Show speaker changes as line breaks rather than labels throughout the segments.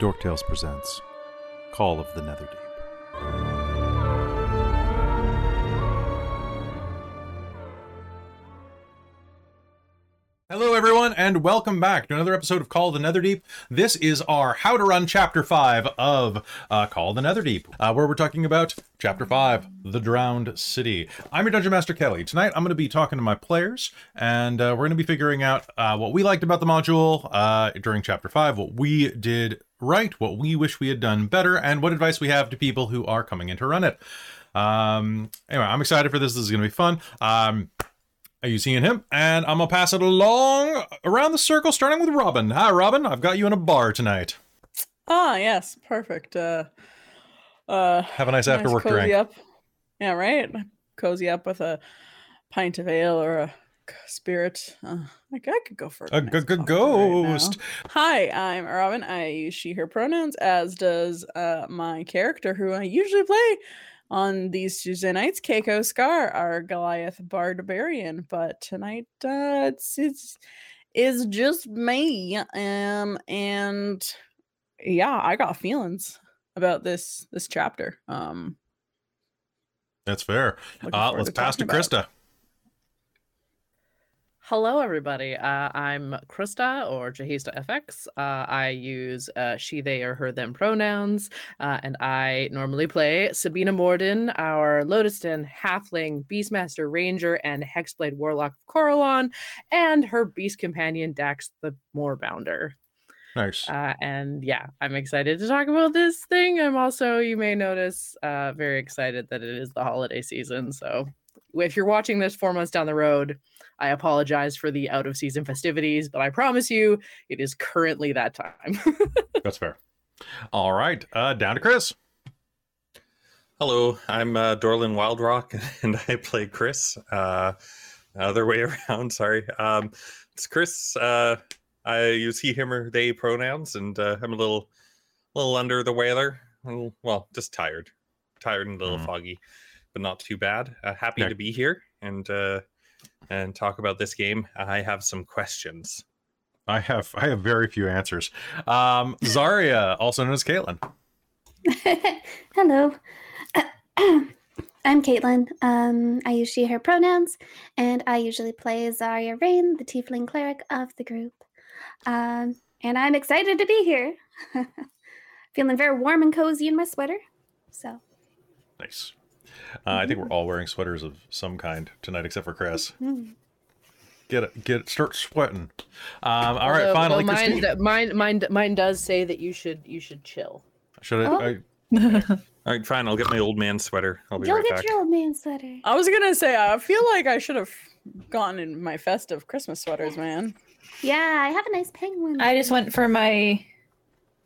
Dorktales presents Call of the Netherdeep. Hello, everyone, and welcome back to another episode of Call of the Netherdeep. This is our How to Run Chapter 5 of uh, Call of the Netherdeep, uh, where we're talking about Chapter 5, The Drowned City. I'm your Dungeon Master Kelly. Tonight, I'm going to be talking to my players, and uh, we're going to be figuring out uh, what we liked about the module uh, during Chapter 5, what we did right, what we wish we had done better, and what advice we have to people who are coming in to run it. Um, anyway, I'm excited for this. This is going to be fun. Um, are you seeing him? And I'm gonna pass it along around the circle, starting with Robin. Hi, Robin. I've got you in a bar tonight.
Ah, yes, perfect. Uh, uh,
Have a nice after work drink.
up. Yeah, right. Cozy up with a pint of ale or a spirit. Uh, like I could go for
A
nice
g- g-
coffee right
ghost.
Hi, I'm Robin. I use she/her pronouns, as does uh, my character, who I usually play on these Tuesday nights, Keiko Scar, our Goliath barbarian. But tonight, uh, it's it's is just me. Um, and yeah, I got feelings about this this chapter. Um,
That's fair. Uh, let's pass to
Krista. it.
Hello, everybody. Uh, I'm Krista or Jahista FX. Uh, I use uh, she, they, or her, them pronouns, uh, and I normally play Sabina Morden, our Lotusden Halfling, Beastmaster Ranger, and Hexblade Warlock of Corellon, and her beast companion Dax the Moorbounder.
Nice.
Uh, and yeah, I'm excited to talk about this thing. I'm also, you may notice, uh, very excited that it is the holiday season. So if you're watching this four months down the road, I apologize for the out of season festivities, but I promise you it is currently that time.
That's fair. All right. Uh, down to Chris.
Hello, I'm uh, Dorlin Wildrock, and I play Chris. Uh, other way around, sorry. Um, it's Chris. Uh, I use he, him, or they pronouns, and uh, I'm a little, little under the weather. A little- Well, just tired, tired and a little
Mhm.
foggy, but not too bad. Uh, happy
Yeah.
to be here and uh, and talk about this game. I have some questions.
I have I have very few answers. Um, Zarya, also known as Caitlin.
Hello. I'm Caitlin. Um, I use she, her pronouns, and I usually play Zaria Rain, the tiefling cleric of the group. Um, and I'm excited to be here. Feeling very warm and cozy in my sweater. So,
Nice. Uh, I think we're all wearing sweaters of some kind tonight, except for Chris. Get it, get it, start sweating. Um, all right,
Although-
finally,
although mine,
Christine.
mine, mine, mine does say that you should, you should chill.
Should I,
Oh.
I?
All right, fine. I'll get my old man sweater. I'll be
you'll
right
get
back.
your old man sweater.
I was gonna say I feel like I should have gotten in my festive Christmas sweaters, man.
Yeah, I have a nice penguin.
I just went for my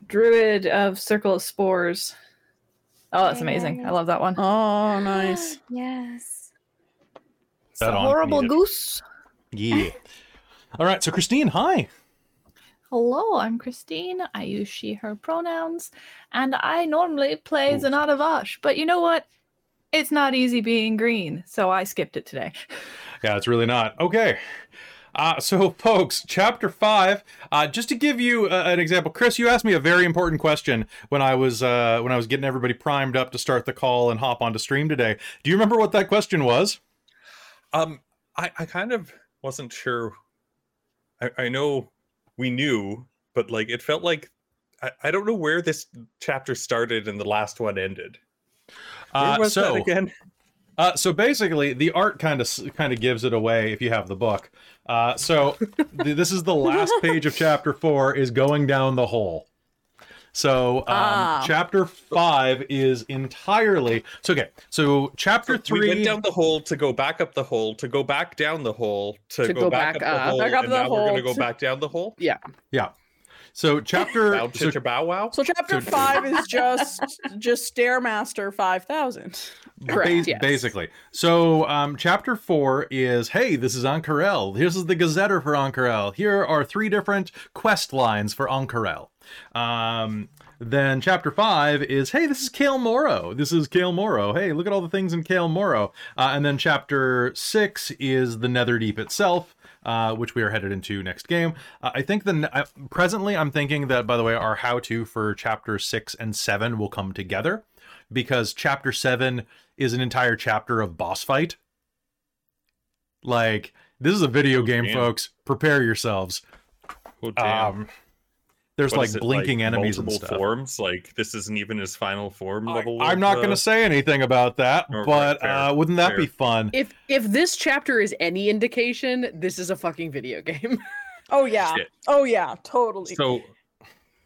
Druid of Circle of Spores. Oh, that's amazing. I love that one.
Oh, nice.
yes.
It's
Bet
a
on
horrible
needed.
goose.
Yeah. All right, so Christine, hi.
Hello, I'm Christine. I use she, her pronouns, and I normally play
Ooh.
Zanata Vash. But you know what? It's not easy being green, so I skipped it today.
Yeah, it's really not. Okay. Uh, so, folks, chapter five. Uh, just to give you uh, an example, Chris, you asked me a very important question when I was uh, when I was getting everybody primed up to start the call and hop onto stream today. Do you remember what that question was?
Um, I, I kind of wasn't sure. I, I know we knew, but like it felt like I, I don't know where this chapter started and the last one ended. Where
Uh,
was
so,
that again?
Uh, so basically, the art kind of kind of gives it away if you have the book. Uh, so th- this is the last page of chapter four is going down the hole. So um,
Ah.
chapter five is entirely so okay. So chapter
We
three.
went down the hole to go back up the hole to go back down the hole to,
To
go,
go
back,
back
up the
up.
hole
Back up
and
the
now we're gonna go back down the hole.
Yeah, yeah.
So chapter
Bow
so,
bow wow.
So chapter
So-
five is just just Stairmaster five thousand.
Correct,
Bas-
yes.
Basically. So, um, chapter four is hey, this is Ank'Harel. This is the Gazetteer for Ank'Harel. Here are three different quest lines for Ank'Harel. Um, then chapter five is hey, this is Cael Morrow. This is Cael Morrow. Hey, look at all the things in Cael Morrow. Uh, and then chapter six is the Netherdeep itself. Uh, which we are headed into next game. Uh, I think the uh, presently I'm thinking that by the way our how to for chapter six and seven will come together because chapter seven is an entire chapter of boss fight. Like this is a video
Oh,
game,
damn.
folks. Prepare yourselves.
Oh, damn.
Um, there's
What
like
is it,
blinking enemies and
multiple
stuff.
forms. Like this isn't even his final form
I,
level.
I'm not
uh,
going to say anything about that,
right,
but
fair,
uh, wouldn't that be fun?
If if this chapter is any indication, this is a fucking video game.
Oh yeah.
Shit.
Oh yeah. Totally.
So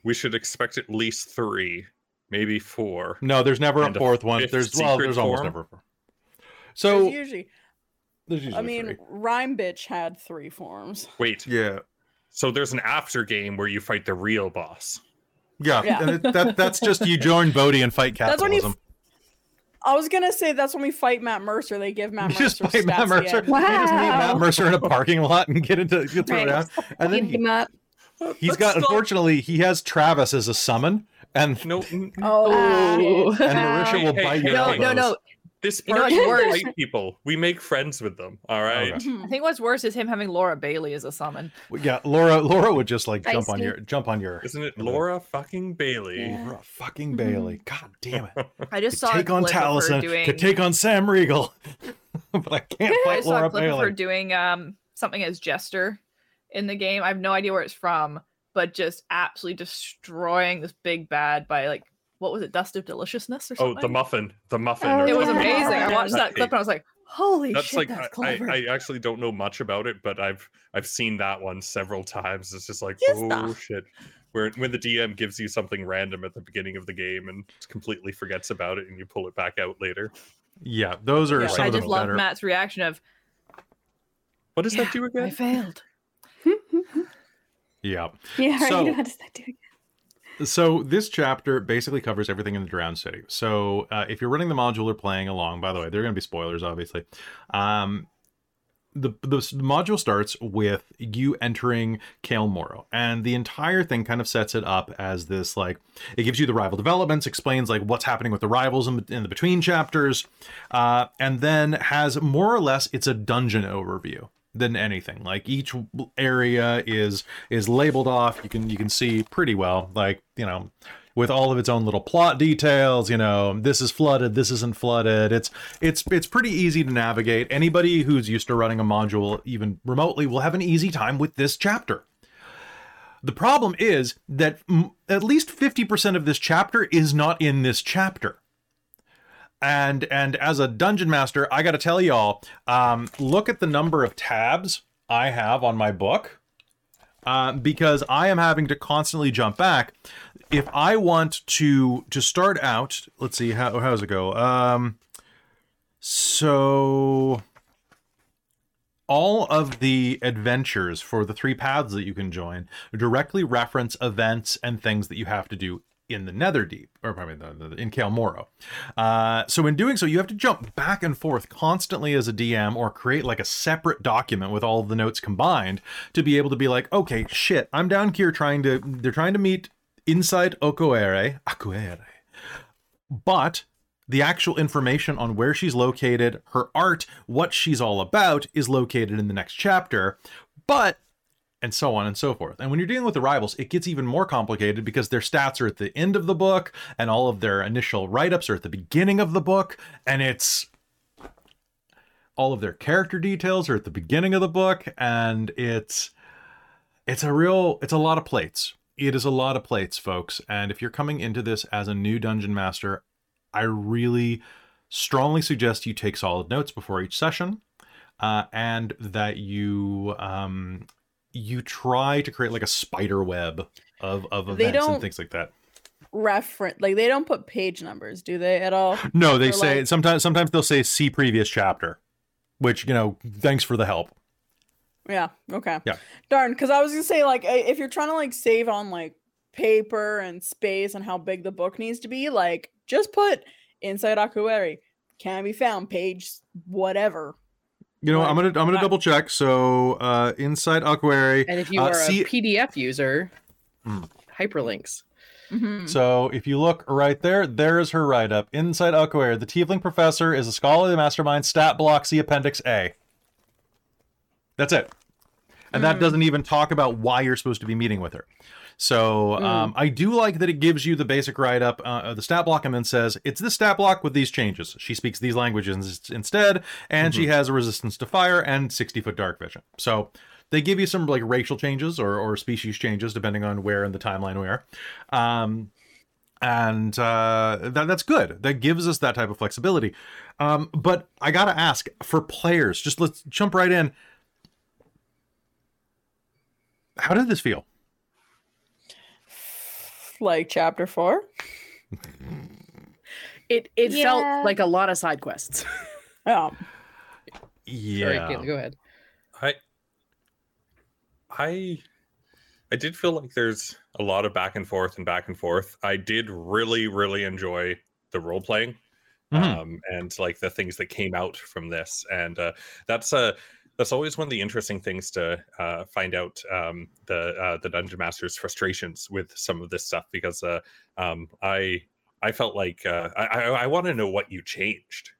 we should expect at least three, maybe four.
No, there's never a
And a
fourth one. There's well,
secret
there's almost never. a fourth.
There's
So
usually.
there's usually
I mean,
three.
Rhyme Bitch had three forms.
Wait,
yeah,
so there's an after game where you fight the real boss.
yeah,
Yeah.
and it, that that's just you join Bodhi and fight
That's when you
capitalism.
I was gonna say that's when we fight Matt Mercer. They give Matt
You just
Mercer
fight Matt Mercer.
again.
You just meet Matt Mercer in a parking lot and get into get thrown
Right.
around. And then he,
him up.
he's got unfortunately he has Travis as a summon, and
No, n-
Oh,
and Marisha will
Hey,
bite
hey,
your
no,
hey,
no, no.
This
You know
party
what's
won't
worse?
fight people. We make friends with them. All right.
Okay.
Mhm.
I think what's worse is him having Laura Bailey as a summon.
Yeah, Laura. Laura would just like jump on your jump on your.
Isn't it Laura fucking Bailey?
Laura fucking Bailey. God damn it.
I just
Could
saw
take
a
on
clip of her
Taliesin.
doing.
Could take on Sam Riegel. but I can't
I
fight
saw
Laura
a clip of her doing um something as Jester in the game. I have no idea where it's from, but just absolutely destroying this big bad by like what was it, Dust of Deliciousness or something?
Oh, the muffin. The muffin.
Oh,
It was
Yeah.
amazing. I watched that clip and I was like, "Holy
That's
shit,
like
that's
I,
clever!"
I, I actually don't know much about it, but I've I've seen that one several times. It's just like
Yes,
oh
da.
shit. Where when the DM gives you something random at the beginning of the game and completely forgets about it and you pull it back out later.
Yeah, those are
Yeah.
some
I
of the better.
I just love
better.
Matt's reaction of,
What does
"Yeah,
that do again?
I failed."
Yeah.
yeah, right.
So-
what does that do?
So this chapter basically covers everything in the Drowned City. So uh, if you're running the module or playing along, by the way, there are going to be spoilers, obviously. Um, the, the module starts with you entering Cael Morrow, and the entire thing kind of sets it up as this like it gives you the rival developments, explains like what's happening with the rivals in, in the between chapters, uh, and then has more or less it's a dungeon overview than anything. Like each area is is labeled off. You can you can see pretty well, like you know, with all of its own little plot details. You know, this is flooded, this isn't flooded. It's it's it's pretty easy to navigate. Anybody who's used to running a module even remotely will have an easy time with this chapter. The problem is that mm, at least 50% of this chapter is not in this chapter. And and as a dungeon master, I got to tell y'all, um, look at the number of tabs I have on my book, uh, because I am having to constantly jump back. If I want to to start out, let's see how how does it go. Um, so all of the adventures for the three paths that you can join directly reference events and things that you have to do in the Netherdeep, or probably the, the, in Cael Morrow. Uh, so in doing so, you have to jump back and forth constantly as a DM, or create like a separate document with all the notes combined to be able to be like, okay, shit, I'm down here trying to. They're trying to meet inside Okoere, Akuere, but the actual information on where she's located, her art, what she's all about is located in the next chapter, but and so on and so forth. And when you're dealing with the rivals, it gets even more complicated because their stats are at the end of the book and all of their initial write-ups are at the beginning of the book and it's all of their character details are at the beginning of the book and it's it's a real it's a lot of plates. It is a lot of plates, folks. And if you're coming into this as a new dungeon master, I really strongly suggest you take solid notes before each session, uh, and that you um, you try to create like a spider web of of events and things like that.
Reference like they don't put page numbers, do they at all?
No, they say
like-
sometimes sometimes they'll say see previous chapter, which you know thanks for the help.
Yeah. Okay.
Yeah.
Darn, because I was gonna say like if you're trying to like save on like paper and space and how big the book needs to be, like just put inside Akueri can be found page whytever.
You know,
Like,
I'm gonna I'm gonna double check. So uh, inside Aquari,
And if you
Uh,
are
see-
a PDF user,
Hmm.
hyperlinks.
Mhm.
So if you look right there, there is her write up. Inside Aquare, the Tiefling professor is a scholarly mastermind. Stat block, see Appendix A. That's it. and that
Mm.
doesn't even talk about why you're supposed to be meeting with her. So
Mm.
um, I do like that it gives you the basic write up, uh, the stat block, and then says it's this stat block with these changes. She speaks these languages instead, and she has a resistance to fire and 60 foot dark vision. So they give you some like racial changes or, or species changes depending on where in the timeline we are. Um, and uh, that, that's good. That gives us that type of flexibility. Um, but I gotta ask for players, just let's jump right in. How did this feel?
Like chapter four.
It it
Yeah.
felt like a lot of side quests.
Um,
Sorry,
Yeah.
Go ahead.
I I I did feel like there's a lot of back and forth and back and forth. I did really, really enjoy the role playing.
Mhm.
Um, and like the things that came out from this. And uh that's uh that's always one of the interesting things to uh, find out um, the uh, the dungeon master's frustrations with some of this stuff because uh, um, I I felt like uh, I I, I want to know what you changed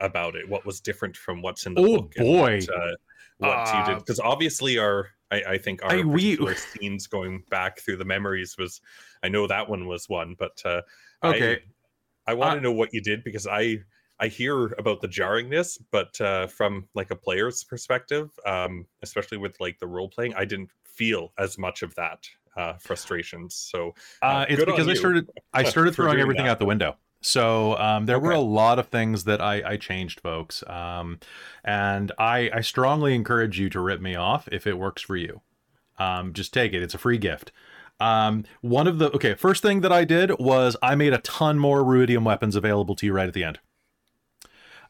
about it, what was different from what's in the
Oh,
book. and
boy.
what, uh, what you did because obviously our I, I think our
I- we-
scenes going back through the memories was I know that one was one, but uh,
Okay.
I, I want
Uh,
to know what you did because I I hear about the jarringness, but uh, from like a player's perspective, um, especially with like the role playing, I didn't feel as much of that uh, frustrations. So
Uh, it's because I started I started throwing everything
that.
out the window. So um, there were a lot of things that I, I changed, folks. Um, and I, I strongly encourage you to rip me off if it works for you. Um, just take it; it's a free gift. Um, one of the okay, first thing that I did was I made a ton more ruidium weapons available to you right at the end.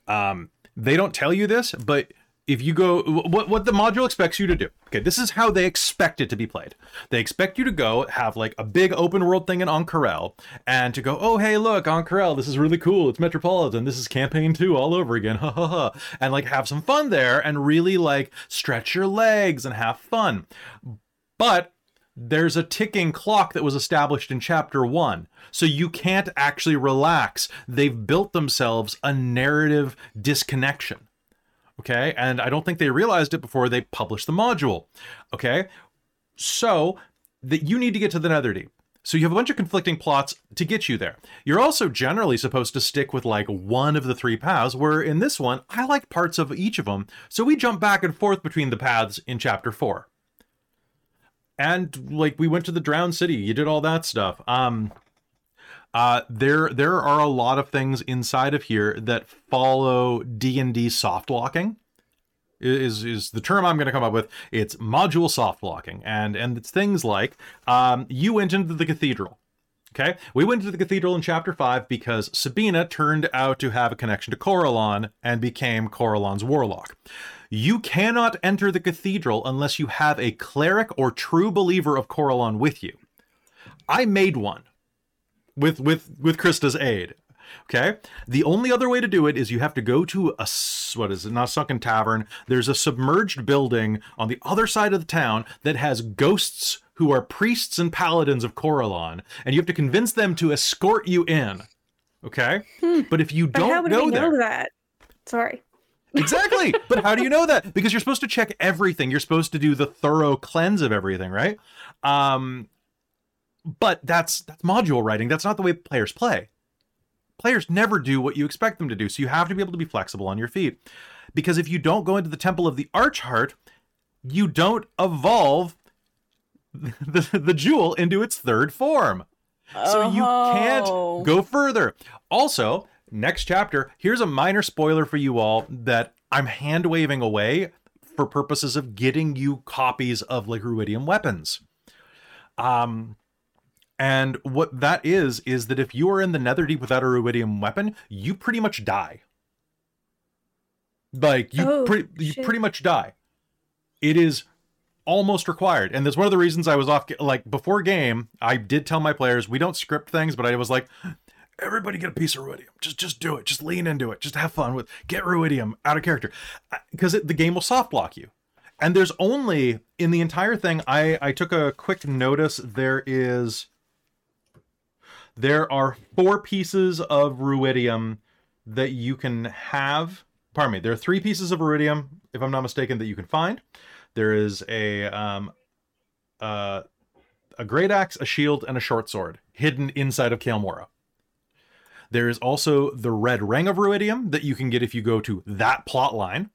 Um, they don't tell you this, but if you go, what what the module expects you to do. Okay, this is how they expect it to be played. They expect you to go have like a big open world thing in Ank'Harel, and to go, oh hey look, Ank'Harel, this is really cool. It's Metropolitan. This is campaign two all over again. Ha ha ha. And like have some fun there, and really like stretch your legs and have fun. But there's a ticking clock that was established in chapter one. So you can't actually relax. They've built themselves a narrative disconnection. Okay. And I don't think they realized it before they published the module. Okay. So that you need to get to the Netherdeep. So you have a bunch of conflicting plots to get you there. You're also generally supposed to stick with like one of the three paths, where in this one, I like parts of each of them. So we jump back and forth between the paths in chapter four and like we went to the drowned city. You did all that stuff. Um uh there there are a lot of things inside of here that follow d&d soft locking. Is is the term i'm going to come up with. It's module soft locking. And and it's things like um you went into the cathedral Okay, we went to the cathedral in chapter 5 because Sabina turned out to have a connection to Corellon and became Corellon's warlock. You cannot enter the cathedral unless you have a cleric or true believer of Corellon with you. I made one with with with Krista's aid. Okay. The only other way to do it is you have to go to a what is it? Not a sunken tavern. There's a submerged building on the other side of the town that has ghosts who are priests and paladins of Corellon, and you have to convince them to escort you in. Okay. But if you
But how
don't
would
go
we
there,
know that? Sorry.
exactly. But how do you know that? Because you're supposed to check everything. You're supposed to do the thorough cleanse of everything, right? Um, but that's that's module writing. That's not the way players play. Players never do what you expect them to do. So you have to be able to be flexible on your feet. Because if you don't go into the Temple of the Archheart, you don't evolve the, the jewel into its third form. So you can't
Oh.
go further. Also, next chapter, here's a minor spoiler for you all that I'm hand waving away for purposes of getting you copies of like ruidium weapons. Um and what that is is that if you are in the Netherdeep without a ruidium weapon, you pretty much die. Like you
Oh,
pretty you pretty much die. It is almost required. And that's one of the reasons I was off like before game, I did tell my players we don't script things, but I was like everybody get a piece of ruidium. Just just do it. Just lean into it. Just have fun with get ruidium out of character. Because the game will soft block you. And there's only in the entire thing I I took a quick notice there is there are four pieces of ruidium that you can have. Pardon me. There are three pieces of ruidium, if I'm not mistaken, that you can find. There is a um, uh, a great axe, a shield, and a short sword hidden inside of Cael Morrow. There is also the red ring of Ruidium that you can get if you go to that plot line.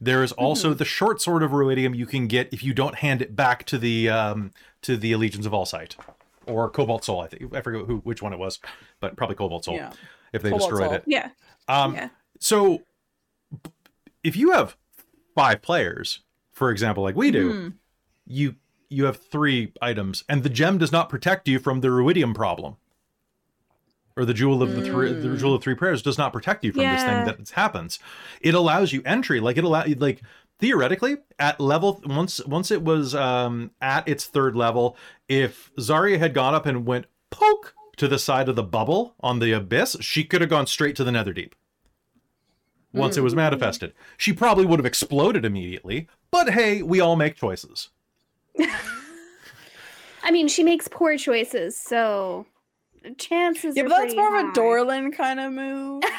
There is also the short sword of Ruidium you can get if you don't hand it back to the um, to the Allegiance of Allsight or Cobalt Soul. I think I forget who which one it was, but probably Cobalt Soul
Yeah.
if they
Cobalt
destroyed
Soul.
it.
Yeah.
Um,
Yeah.
So, if you have five players, for example, like we do,
Mhm.
you you have three items, and the gem does not protect you from the ruidium problem, or the jewel of the three the
Mm.
jewel of three prayers does not protect you from this thing that happens. It allows you entry, like it allow like theoretically at level once once it was um at its third level, if Zarya had gone up and went poke to the side of the bubble on the abyss, she could have gone straight to the nether deep once it was mm-hmm. manifested. She probably would have exploded immediately, but hey, we all make choices.
I mean, she makes poor choices, so the chances.
Yeah,
are
but that's
pretty
more of a
high.
Dorlin kind of move.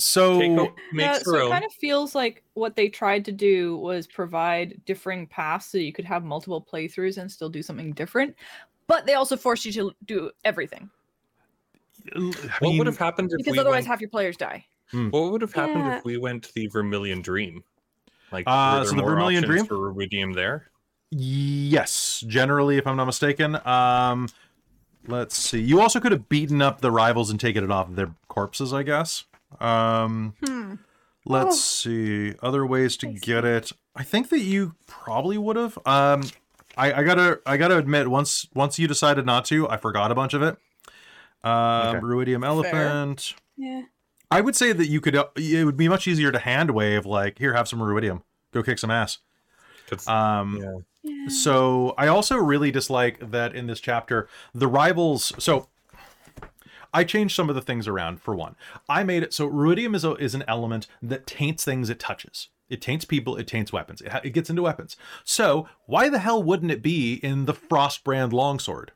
So
Keiko makes
Yeah,
her
so it kind of feels like what they tried to do was provide differing paths so you could have multiple playthroughs and still do something different. But they also forced you to do everything
I
what would have happened if
because
we
otherwise
went,
half your players die.
What would have happened
Yeah.
if we went to the Vermilion Dream? Like,
Uh,
were there
so the
more
Vermilion
options
Dream?
for Ruidium there.
Yes, generally, if I'm not mistaken. Um, let's see. You also could have beaten up the rivals and taken it off of their corpses, I guess. Um,
Hmm.
let's
Oh.
see other ways to
I
get it. I think that you probably would have. Um, I, I gotta, I gotta admit, once once you decided not to, I forgot a bunch of it. Um,
Okay.
Ruidium Elephant.
yeah.
I would say that you could. uh, It would be much easier to hand wave, like, here, have some Ruidium, go kick some ass. Um,
yeah.
Yeah.
so I also really dislike that in this chapter, the rivals. So I changed some of the things around. For one, I made it so ruidium is a, is an element that taints things it touches. It taints people. It taints weapons. It, ha- it gets into weapons. So why the hell wouldn't it be in the Frostbrand longsword?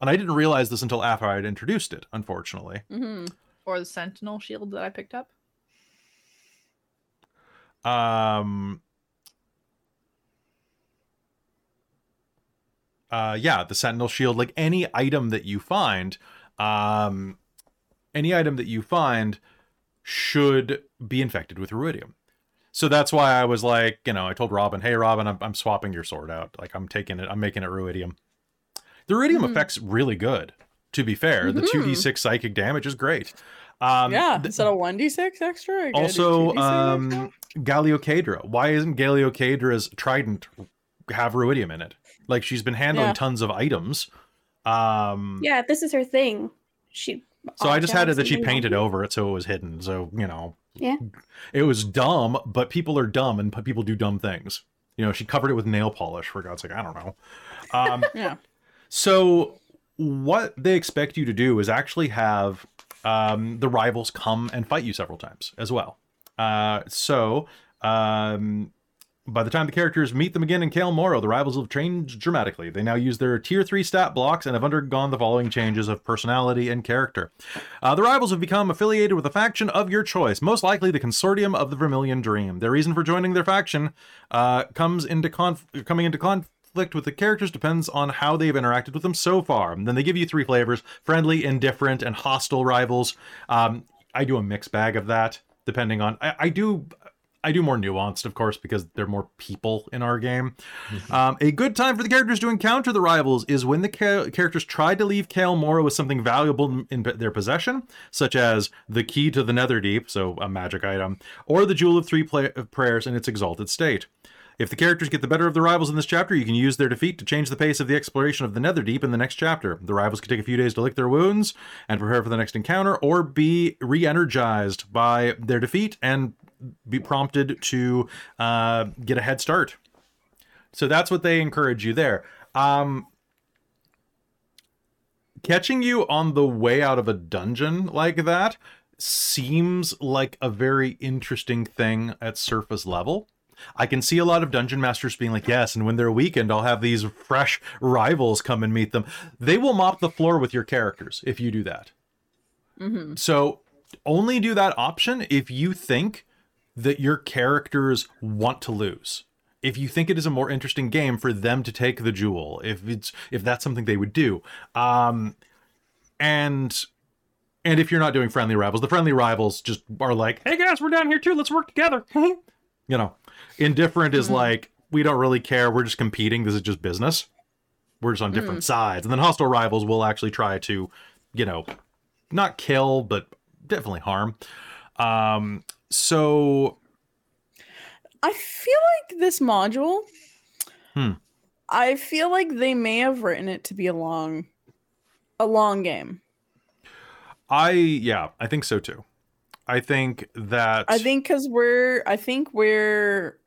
And I didn't realize this until after I had introduced it. Unfortunately,
hmm
Or the Sentinel shield that I picked up.
um, uh, yeah, the Sentinel shield, like any item that you find, um, any item that you find should be infected with ruidium. So that's why I was like, you know, I told Robin, "Hey, Robin, I'm, I'm swapping your sword out. Like, I'm taking it. I'm making it ruidium. The ruidium
Mhm.
effect's really good. To be fair, the
Mhm.
two d six psychic damage is great. Um,
yeah, instead of one d six extra. I get a
also,
2d6
um, Galiocadra. Why isn't Galiocadra's trident have ruidium in it? Like she's been handling
Yeah.
tons of items. Um,
Yeah, this is her thing. She.
so I just had it that she painted
on-
over it so it was hidden. So you know,
Yeah.
it was dumb, but people are dumb and people do dumb things. You know, she covered it with nail polish for God's sake. I don't know. Um,
yeah,
so what they expect you to do is actually have um, the rivals come and fight you several times as well. Uh, so um, by the time the characters meet them again in Cael Morrow, the rivals have changed dramatically. They now use their tier three stat blocks and have undergone the following changes of personality and character. Uh, the rivals have become affiliated with a faction of your choice, most likely the Consortium of the Vermilion Dream. Their reason for joining their faction uh, comes into conf- coming into conflict with the characters depends on how they've interacted with them so far. And then they give you three flavors: friendly, indifferent, and hostile rivals. Um, I do a mixed bag of that, depending on. I, I do. I do more nuanced, of course, because there are more people in our game. Um, a good time for the characters to encounter the rivals is when the ca- characters try to leave Cael Morrow with something valuable in, their possession, such as the key to the Netherdeep, so a magic item, or the Jewel of Three Pla- Prayers in its exalted state. If the characters get the better of the rivals in this chapter, you can use their defeat to change the pace of the exploration of the Netherdeep in the next chapter. The rivals can take a few days to lick their wounds and prepare for the next encounter, or be re-energized by their defeat and be prompted to uh, get a head start. So that's what they encourage you there. Um, catching you on the way out of a dungeon like that seems like a very interesting thing at surface level. I can see a lot of dungeon masters being like, yes, and when they're weakened, I'll have these fresh rivals come and meet them. They will mop the floor with your characters if you do that.
hmm
So only do that option if you think that your characters want to lose. if you think it is a more interesting game for them to take the jewel, if it's if that's something they would do, um, and and if you're not doing friendly rivals, the friendly rivals just are like, hey guys, we're down here too, let's work together. you know, indifferent is
Mhm.
like we don't really care, we're just competing. This is just business. We're just on different sides, and then hostile rivals will actually try to, you know, not kill but definitely harm. Um, so
I feel like this module.
Hmm.
I feel like they may have written it to be a long, a long game.
I yeah, I think so too. I think that
I think because we're, I think we're,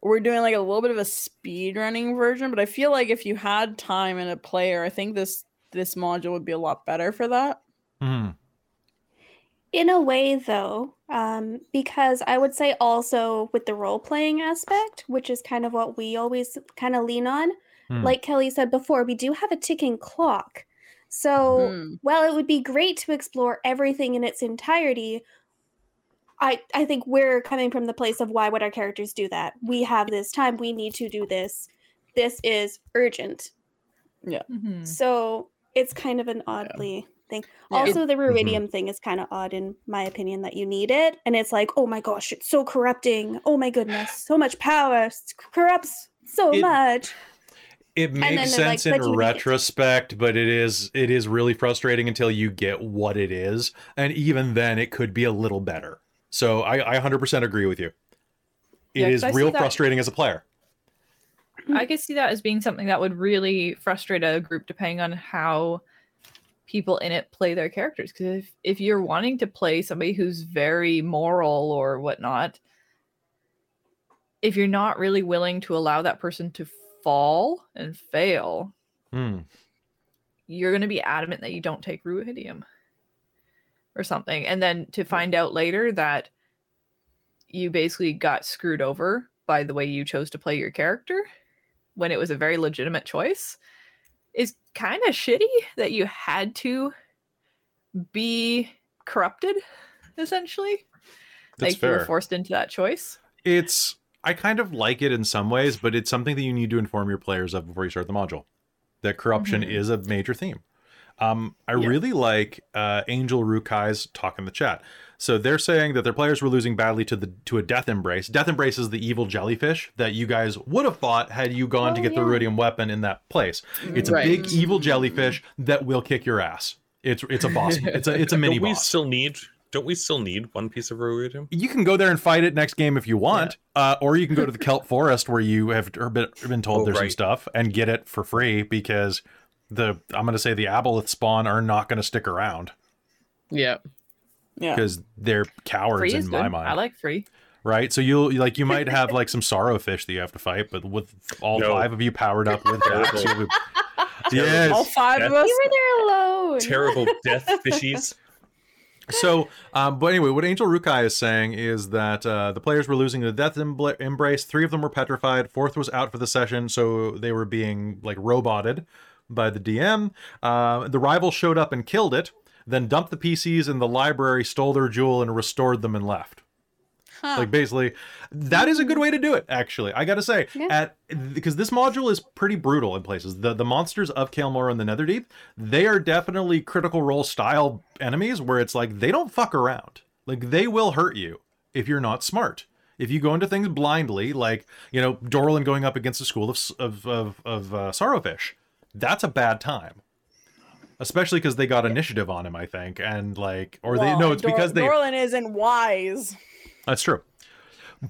we're doing like a little bit of a speed running version. But I feel like if you had time and a player, I think this this module would be a lot better for that.
Mhm.
In a way, though, um, because I would say also with the role playing aspect, which is kind of what we always kind of lean on,
Hmm.
like Kelly said before, we do have a ticking clock. So
Hmm.
while it would be great to explore everything in its entirety, I, I think we're coming from the place of why would our characters do that? We have this time, we need to do this. This is urgent.
Mhm.
So it's kind of an oddly thing.
Yeah.
Also, the ruidium thing is kind of odd in my opinion that you need it, and it's like, oh my gosh, it's so corrupting. Oh my goodness, so much power corrupts so
It-
much.
It makes
they're like,
sense in retrospect, but it is it is really frustrating until you get what it is, and even then, it could be a little better. So I, I 100% agree with you. It
Yeah, 'cause
is real
that-
frustrating as a player.
I could see that as being something that would really frustrate a group depending on how people in it play their characters. Because if, if you're wanting to play somebody who's very moral or whatnot, if you're not really willing to allow that person to fall and fail,
Hmm.
you're going to be adamant that you don't take ruidium or something. And then to find out later that you basically got screwed over by the way you chose to play your character when it was a very legitimate choice is kind of shitty that you had to be corrupted essentially
That's
like you were forced into that choice
It's I kind of like it in some ways, but it's something that you need to inform your players of before you start the module. That corruption
Mhm.
is a major theme. Um, I
Yeah.
really like uh, Angel Rukai's talk in the chat. So they're saying that their players were losing badly to the to a death embrace. Death embrace is the evil jellyfish that you guys would have fought had you gone to
Oh,
get the
yeah.
ruidium weapon in that place. It's a big evil jellyfish that will kick your ass. It's it's a boss. It's a it's a mini
don't we
boss.
still need? Don't we still need one piece of ruidium?
you can go there and fight it next game if you want, uh, or you can go to the Kelp Forest where you have been, been told
Oh,
there's some stuff and get it for free because the I'm going to say the aboleth spawn are not going to stick around
Yeah.
Yeah.
because they're cowards
free is
in
good
my mind,
i like free
right? So you'll like you might have like some sorrow fish that you have to fight, but with all
No.
five of you powered up with that,
Terrible.
you'll
All
yes.
five of
That's-
us.
You were there alone.
Terrible death fishies.
So, um, but anyway, what Angel Rukai is saying is that uh, the players were losing the death embrace. Three of them were petrified. Fourth was out for the session, so they were being like roboted by the DM. Uh, the rival showed up and killed it, then dumped the PCs in the library, stole their jewel, and restored them and left.
Huh.
Like basically, that is a good way to do it. Actually, I gotta say,
Yeah.
at because this module is pretty brutal in places. The the monsters of Cael Morrow and the Netherdeep, they are definitely critical role style enemies where it's like they don't fuck around. Like they will hurt you if you're not smart. If you go into things blindly, like you know Dorlin going up against a school of of of, of uh, Sorrowfish, that's a bad time. Especially because they got initiative on him, I think, and like, or they
Well,
no, it's
Dor-
because they
Dorlin isn't wise.
That's true.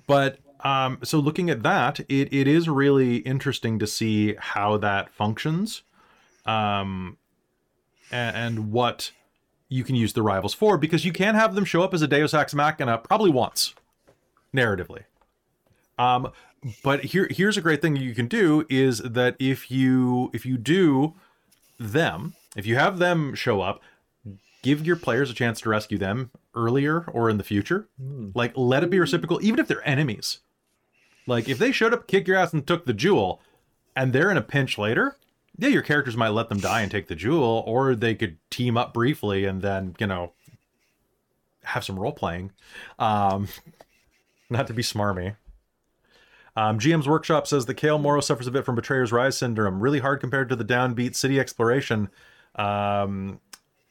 But um, so looking at that, it, it is really interesting to see how that functions, um, and, and what you can use the rivals for, because you can have them show up as a Deus Ex Machina probably once, narratively. Um, but here here's a great thing you can do is that if you if you do them, if you have them show up, give your players a chance to rescue them earlier or in the future. Like, let it be reciprocal, even if they're enemies. Like, if they showed up, kick your ass, and took the jewel, and they're in a pinch later, yeah, your characters might let them die and take the jewel, or they could team up briefly and then, you know, have some role playing. Um, not to be smarmy, Um, GM's Workshop says that Cael Morrow suffers a bit from Betrayer's Rise syndrome, really hard compared to the downbeat city exploration. Um,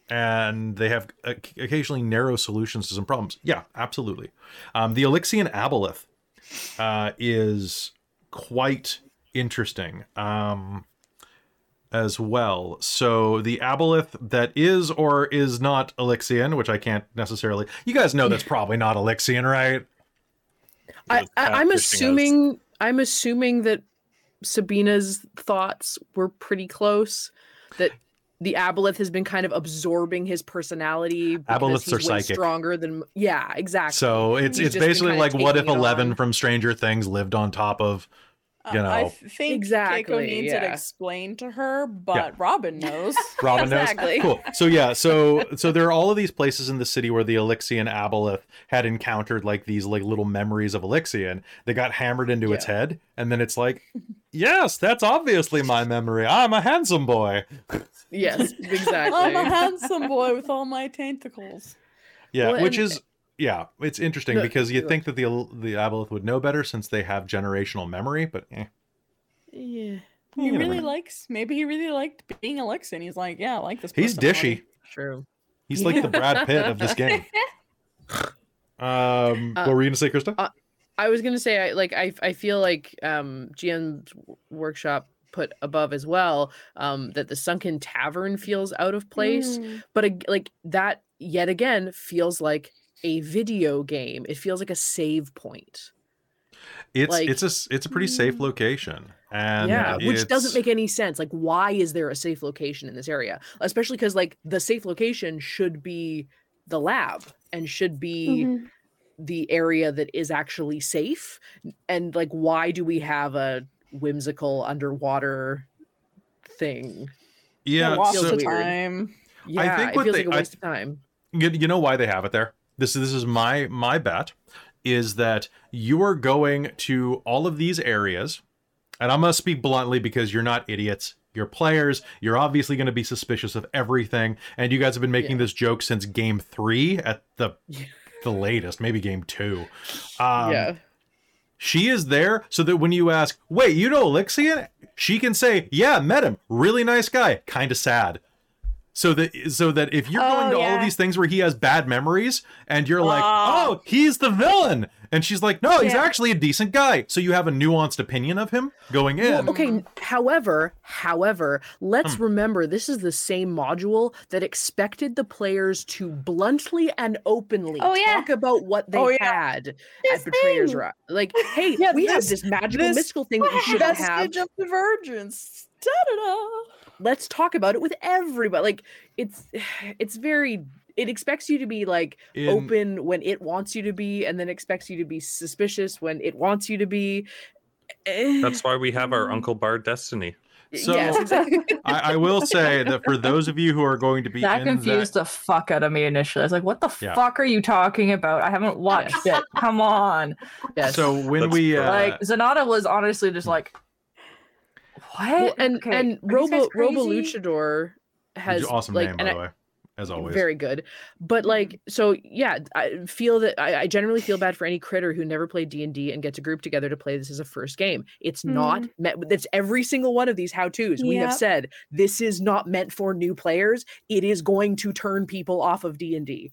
and they have occasionally narrow solutions to some problems. Yeah, absolutely. Um, the Alyxian Aboleth uh, is quite interesting um, as well. So the Aboleth that is or is not Alyxian, which I can't necessarily. You guys know that's probably not Alyxian, right?
I, I, I'm
catfishing us.
assuming I'm assuming that Sabina's thoughts were pretty close. That the aboleth has been kind of absorbing his personality. because
Aboleths
he's
are psychic.
stronger than yeah, exactly.
So it's
He's
it's basically like what if Eleven
on.
from Stranger Things lived on top of you
Uh, I
know.
th- think Keiko
Exactly,
needs it
yeah.
explained to her, but Robin knows.
Robin knows.
Exactly.
Cool. So yeah, so so there are all of these places in the city where the Alyxian Aboleth had encountered like these like little memories of Alyxian. They got hammered into its head, and then it's like, yes, that's obviously my memory. I'm a handsome boy.
yes, exactly.
I'm a handsome boy with all my tentacles.
Yeah,
Well,
which
and-
is yeah, it's interesting
No,
because you
go
think that the the Aboleth would know better since they have generational memory, but eh,
yeah.
He
never
really
know.
likes. Maybe he really liked being Alyxian. He's like, yeah, I like this.
he's dishy.
True.
He's like the Brad Pitt of this game. Um,
Uh,
what were you gonna say, Krista?
I was gonna say, I like, I, I feel like um, GM's workshop put above as well um, that the sunken tavern feels out of place,
Mm.
but ag- like that yet again feels like a video game. It feels like a save point.
it's
like-
it's a s- it's a pretty safe location, and
yeah, which doesn't make any sense. Like, why is there a safe location in this area? Especially because like the safe location should be the lab and should be
Mhm.
The area that is actually safe. And like, why do we have a whimsical underwater thing?
yeah.
lots
so-
of time.
Yeah, i
think
it
what
feels
they-
like a
I-
waste of time.
you, you know why they have it there this this is my my bet is that you are going to all of these areas and i'm going to speak bluntly because you're not idiots you're players you're obviously going to be suspicious of everything and you guys have been making
Yeah.
this joke since game three at the
Yeah.
The latest maybe game two. Um,
yeah.
she is there so that when you ask wait you know alyxian she can say yeah met him. Really nice guy. Kind of sad so that so that if you're going
Oh,
to all of these things where he has bad memories and you're like
Oh.
oh he's the villain and she's like no he's
Yeah.
actually a decent guy so you have a nuanced opinion of him going in
Well, okay. However, however, let's
Hmm.
remember this is the same module that expected the players to bluntly and openly
Oh, yeah.
talk about what they
Oh, yeah.
had
This
at Betrayer's
thing.
Rise. Like, hey,
Yeah,
we have
this-
this magical
this
mystical thing that we shouldn't have.
Vestige of divergence. Da-da-da.
Let's talk about it with everybody. Like, it's it's very. It expects you to be like
In-
open when it wants you to be, and then expects you to be suspicious when it wants you to be.
That's why we have our Uncle Bard Destiny.
So-
yes, exactly.
I, I will say that for those of you who are going to be
That
in
confused the fuck out of me initially. I was like, what the
Yeah.
fuck are you talking about? I haven't watched it. Come on.
Yes.
so when
That's
we uh,
like Zanata was honestly just like what?
Well, and
Okay,
and Robo Robo? Luchador has
awesome
like
name by
I-
the way as always.
Very good. But like so yeah i feel that I, I generally feel bad for any critter who never played d&d and gets a group together to play this as a first game. It's not meant it's every single one of these how to's we have said this is not meant for new players. It is going to turn people off of d&d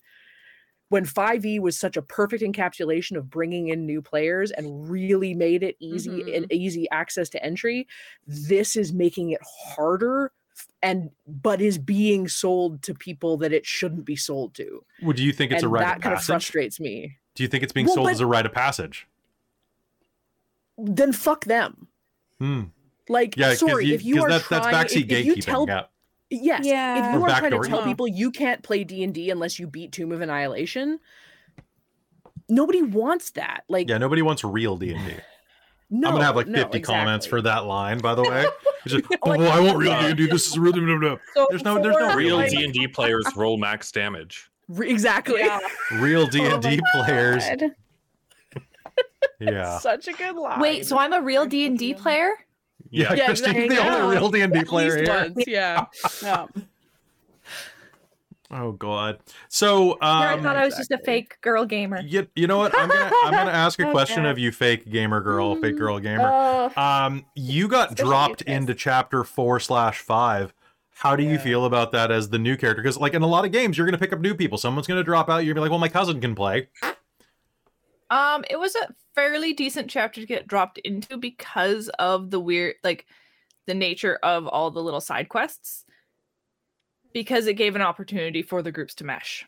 when 5e was such a perfect encapsulation of bringing in new players and really made it easy and easy access to entry this is making it harder and but is being sold to people that it shouldn't be sold to.
Would do you think it's
and
a rite
that
of
kind of
passage?
frustrates me.
Do you think it's being
Well,
sold
but-
as a rite of passage?
Then fuck them.
Hmm.
like
yeah 'cause
sorry
you,
if you are
that's,
trying
that's backseat
if, if you tell
yeah
yes
Yeah.
if you
Or
are trying to tell
yeah.
people you can't play d&d unless you beat tomb of annihilation nobody wants that like
yeah nobody wants real d&d
no,
I'm gonna have like
no,
50 comments for that line, by the way. Just, oh,
Like-
I want real D&D. This is really blah, blah.
So
There's no- there's no
Real D and D players roll max damage.
Re- exactly
Yeah.
real D&D
Oh
players.
God.
Yeah.
Such a good line.
Wait, so I'm a real D and D player?
Yeah,
Yeah,
Christine's
exactly.
the only real D&D
At
player
least
here.
once, yeah
Yeah.
Oh god. So um,
I thought I was just a fake girl gamer.
you, you know what? I'm gonna I'm gonna ask a question
God.
of you, fake gamer girl, fake girl gamer.
Oh,
Um, you got
Especially
dropped into chapter four slash five. How do you feel about that as the new character? Because like in a lot of games, you're gonna pick up new people. Someone's gonna drop out. You're gonna be like, well, my cousin can play.
Um, it was a fairly decent chapter to get dropped into because of the weird, like, the nature of all the little side quests. Because it gave an opportunity for the groups to mesh.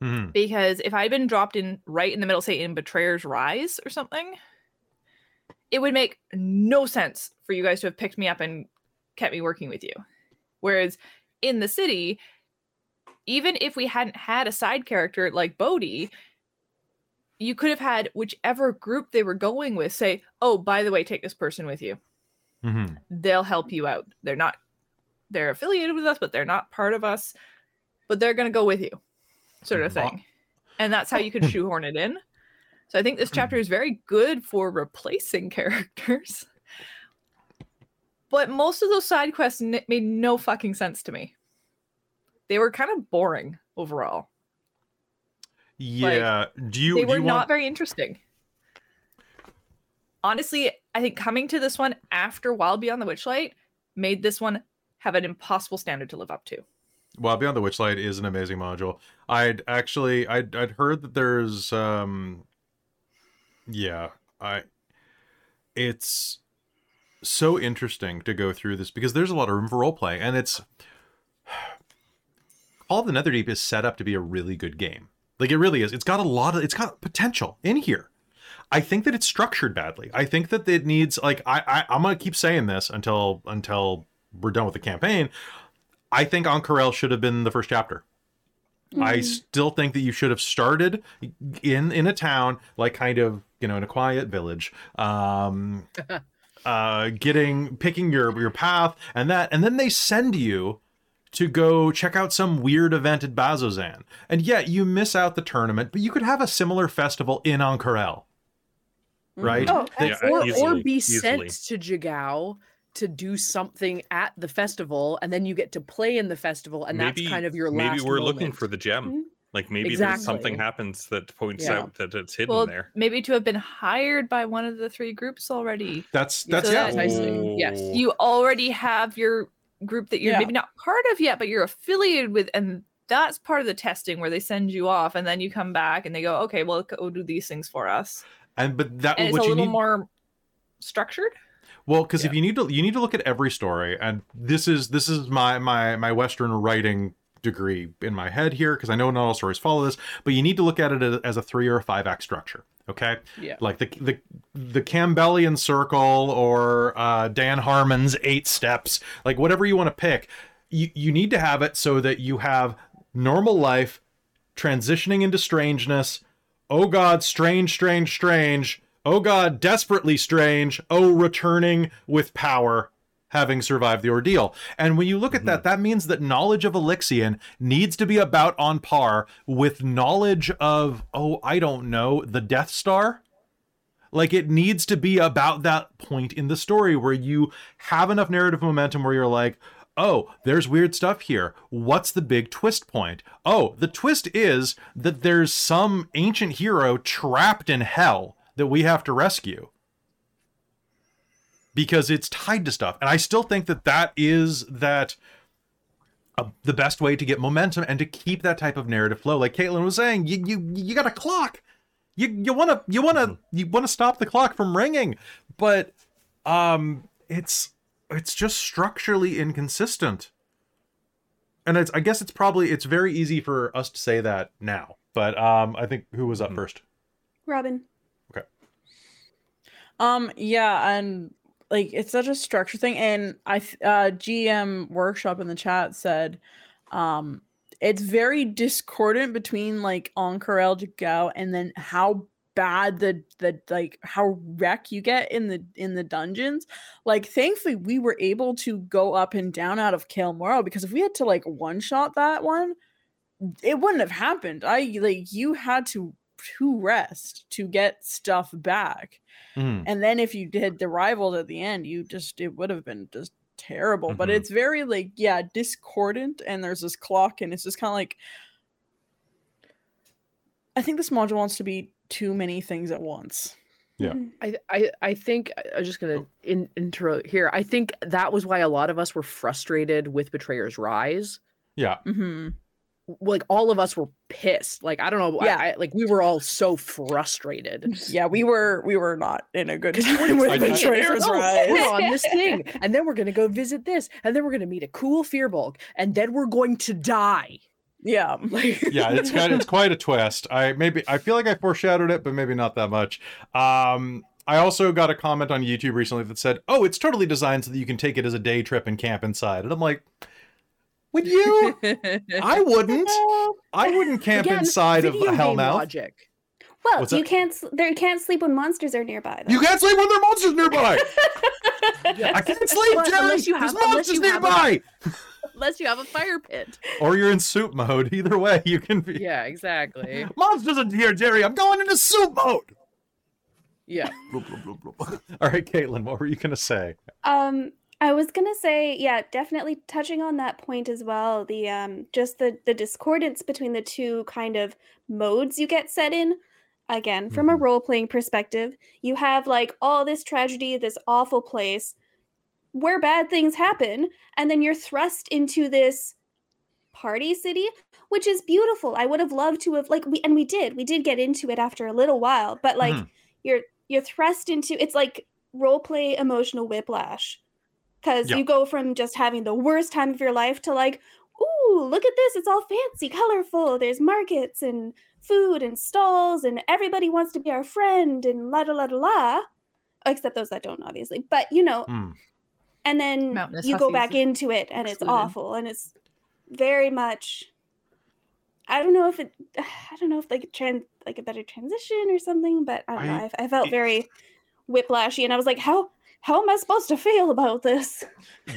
hmm
Because if I'd been dropped in right in the middle, say in Betrayer's Rise or something, it would make no sense for you guys to have picked me up and kept me working with you. Whereas in the city, even if we hadn't had a side character like Bodhi, you could have had whichever group they were going with say, "Oh, by the way, take this person with you.
hmm
They'll help you out. They're not they're affiliated with us, but they're not part of us, but they're going to go with you." Sort of
Mhm.
thing. And that's how you could shoehorn it in. So I think this chapter is very good for replacing characters. But most of those side quests n- made no fucking sense to me. They were kind of boring overall.
Yeah. do you?
they were
you
not
want...
very interesting. Honestly, I think coming to this one after Wild Beyond the Witchlight made this one have an impossible standard to live up to.
Well, Beyond the Witchlight is an amazing module. I'd actually I'd I'd heard that there's um yeah, I it's so interesting to go through this because there's a lot of room for role play and it's All the Netherdeep is set up to be a really good game. Like it really is. It's got a lot of it's got potential in here. I think that it's structured badly. I think that it needs like I, I I'm gonna keep saying this until until we're done with the campaign. I think Ank'Harel should have been the first chapter. I still think that you should have started in in a town, like kind of you know in a quiet village, um, uh, getting picking your your path and that, and then they send you to go check out some weird event at Bazzoxan, and yet you miss out the tournament, but you could have a similar festival in Ank'Harel, right?
Oh,
Yeah,
or, or be
easily.
sent to Jigao to do something at the festival, and then you get to play in the festival, and that's kind of your last.
maybe we're looking for the gem.
Mhm.
Like maybe there's
Exactly.
something happens that points
Yeah.
out that it's hidden
Well,
there.
maybe to have been hired by one of the three groups already.
That's that's
so
yeah.
that's
enticing. Yes.
Oh.
You already have your group that you're
Yeah.
maybe not part of yet, but you're affiliated with, and that's part of the testing where they send you off, and then you come back and they go, "Okay, well, go do these things for us,"
and but that
and it's
what
a
you
little
need
more structured.
Well, because if you need to, you need to look at every story, and this is this is my my my Western writing degree in my head here, because I know not all stories follow this, but you need to look at it as a three or a five act structure. Okay,
Yeah.
like the the the Campbellian Circle or uh, Dan Harmon's Eight Steps, like whatever you want to pick, you you need to have it so that you have normal life transitioning into strangeness. Oh God, strange, strange, strange. Oh God, desperately strange. Oh, returning with power, having survived the ordeal. And when you look at that, mm-hmm. that means that knowledge of Alyxian needs to be about on par with knowledge of, oh, I don't know, the Death Star. Like it needs to be about that point in the story where you have enough narrative momentum where you're like, oh, there's weird stuff here. What's the big twist point? Oh, the twist is that there's some ancient hero trapped in hell that we have to rescue because it's tied to stuff. And I still think that that is that uh, the best way to get momentum and to keep that type of narrative flow. Like Caitlin was saying, you you you got a clock. You you want to you want to you want to stop the clock from ringing, but um it's it's just structurally inconsistent. And it's I guess it's probably it's very easy for us to say that now. But um I think who was up
Mhm.
first?
Robin. Okay.
Um, yeah, and like it's such a structure thing. And I uh GM workshop in the chat said um it's very discordant between like Ank'Harel to go and then how bad the the like how wreck you get in the in the dungeons like thankfully we were able to go up and down out of Cael Morrow because if we had to like one shot that one it wouldn't have happened i like you had to to rest to get stuff back
Mhm.
and then if you did the rivals at the end, you just it would have been just terrible, but
Mhm.
it's very like yeah, discordant and there's this clock and it's just kind of like I think this module wants to be too many things at once.
Yeah.
Mhm.
I, I I think I- I'm just gonna in, intro here. I think that was why a lot of us were frustrated with Betrayer's Rise.
Yeah.
hmm
Like all of us were pissed. Like I don't know.
Yeah.
I, I, like we were all so frustrated.
Yeah, we were we were not in a good
you
time
were
with
I- I-
Betrayer's
"Oh, We're on this thing, and then we're gonna go visit this, and then we're gonna meet a cool Fearbulk, and then we're going to die.
Yeah.
Like
yeah, it's kind it's quite a twist. I maybe I feel like I foreshadowed it, but maybe not that much. Um, I also got a comment on YouTube recently that said, "Oh, it's totally designed so that you can take it as a day trip and camp inside." And I'm like, "Would you? I wouldn't. I wouldn't camp
Again,
inside of
video game
Hellmouth.
logic.
Well,
What's
you
that?
can't. There, you can't sleep when monsters are nearby. Though.
You can't sleep when there are monsters nearby.
Yeah.
I can't sleep,
Well,
Jerry.
unless you
There's
have- unless
monsters
you have a-
nearby.
Unless you have a fire pit.
Or you're in soup mode. Either way, you can be.
Yeah, exactly.
Monsters are here, Jerry. I'm going into soup mode.
Yeah.
All right, Caitlin, what were you gonna say?
Um, I was gonna say, yeah, definitely touching on that point as well. The um, just the the discordance between the two kind of modes you get set in. Again, from a
Mhm.
role playing perspective, you have like all this tragedy, this awful place where bad things happen, and then you're thrust into this party city, which is beautiful. I would have loved to have like we and we did. We did get into it after a little while, but like
Mhm.
you're you're thrust into it's like role play emotional whiplash because
Yeah.
you go from just having the worst time of your life to like ooh look at this it's all fancy colorful there's markets and food and stalls and everybody wants to be our friend and la da la da la except those that don't obviously but you know
Hmm.
and then
Mountainous
you go back into it and it's awful and it's very much i don't know if it i don't know if like trans like a better transition or something but i don't know
I-
i, I felt
it-
very whiplashy and i was like how how am i supposed to feel about this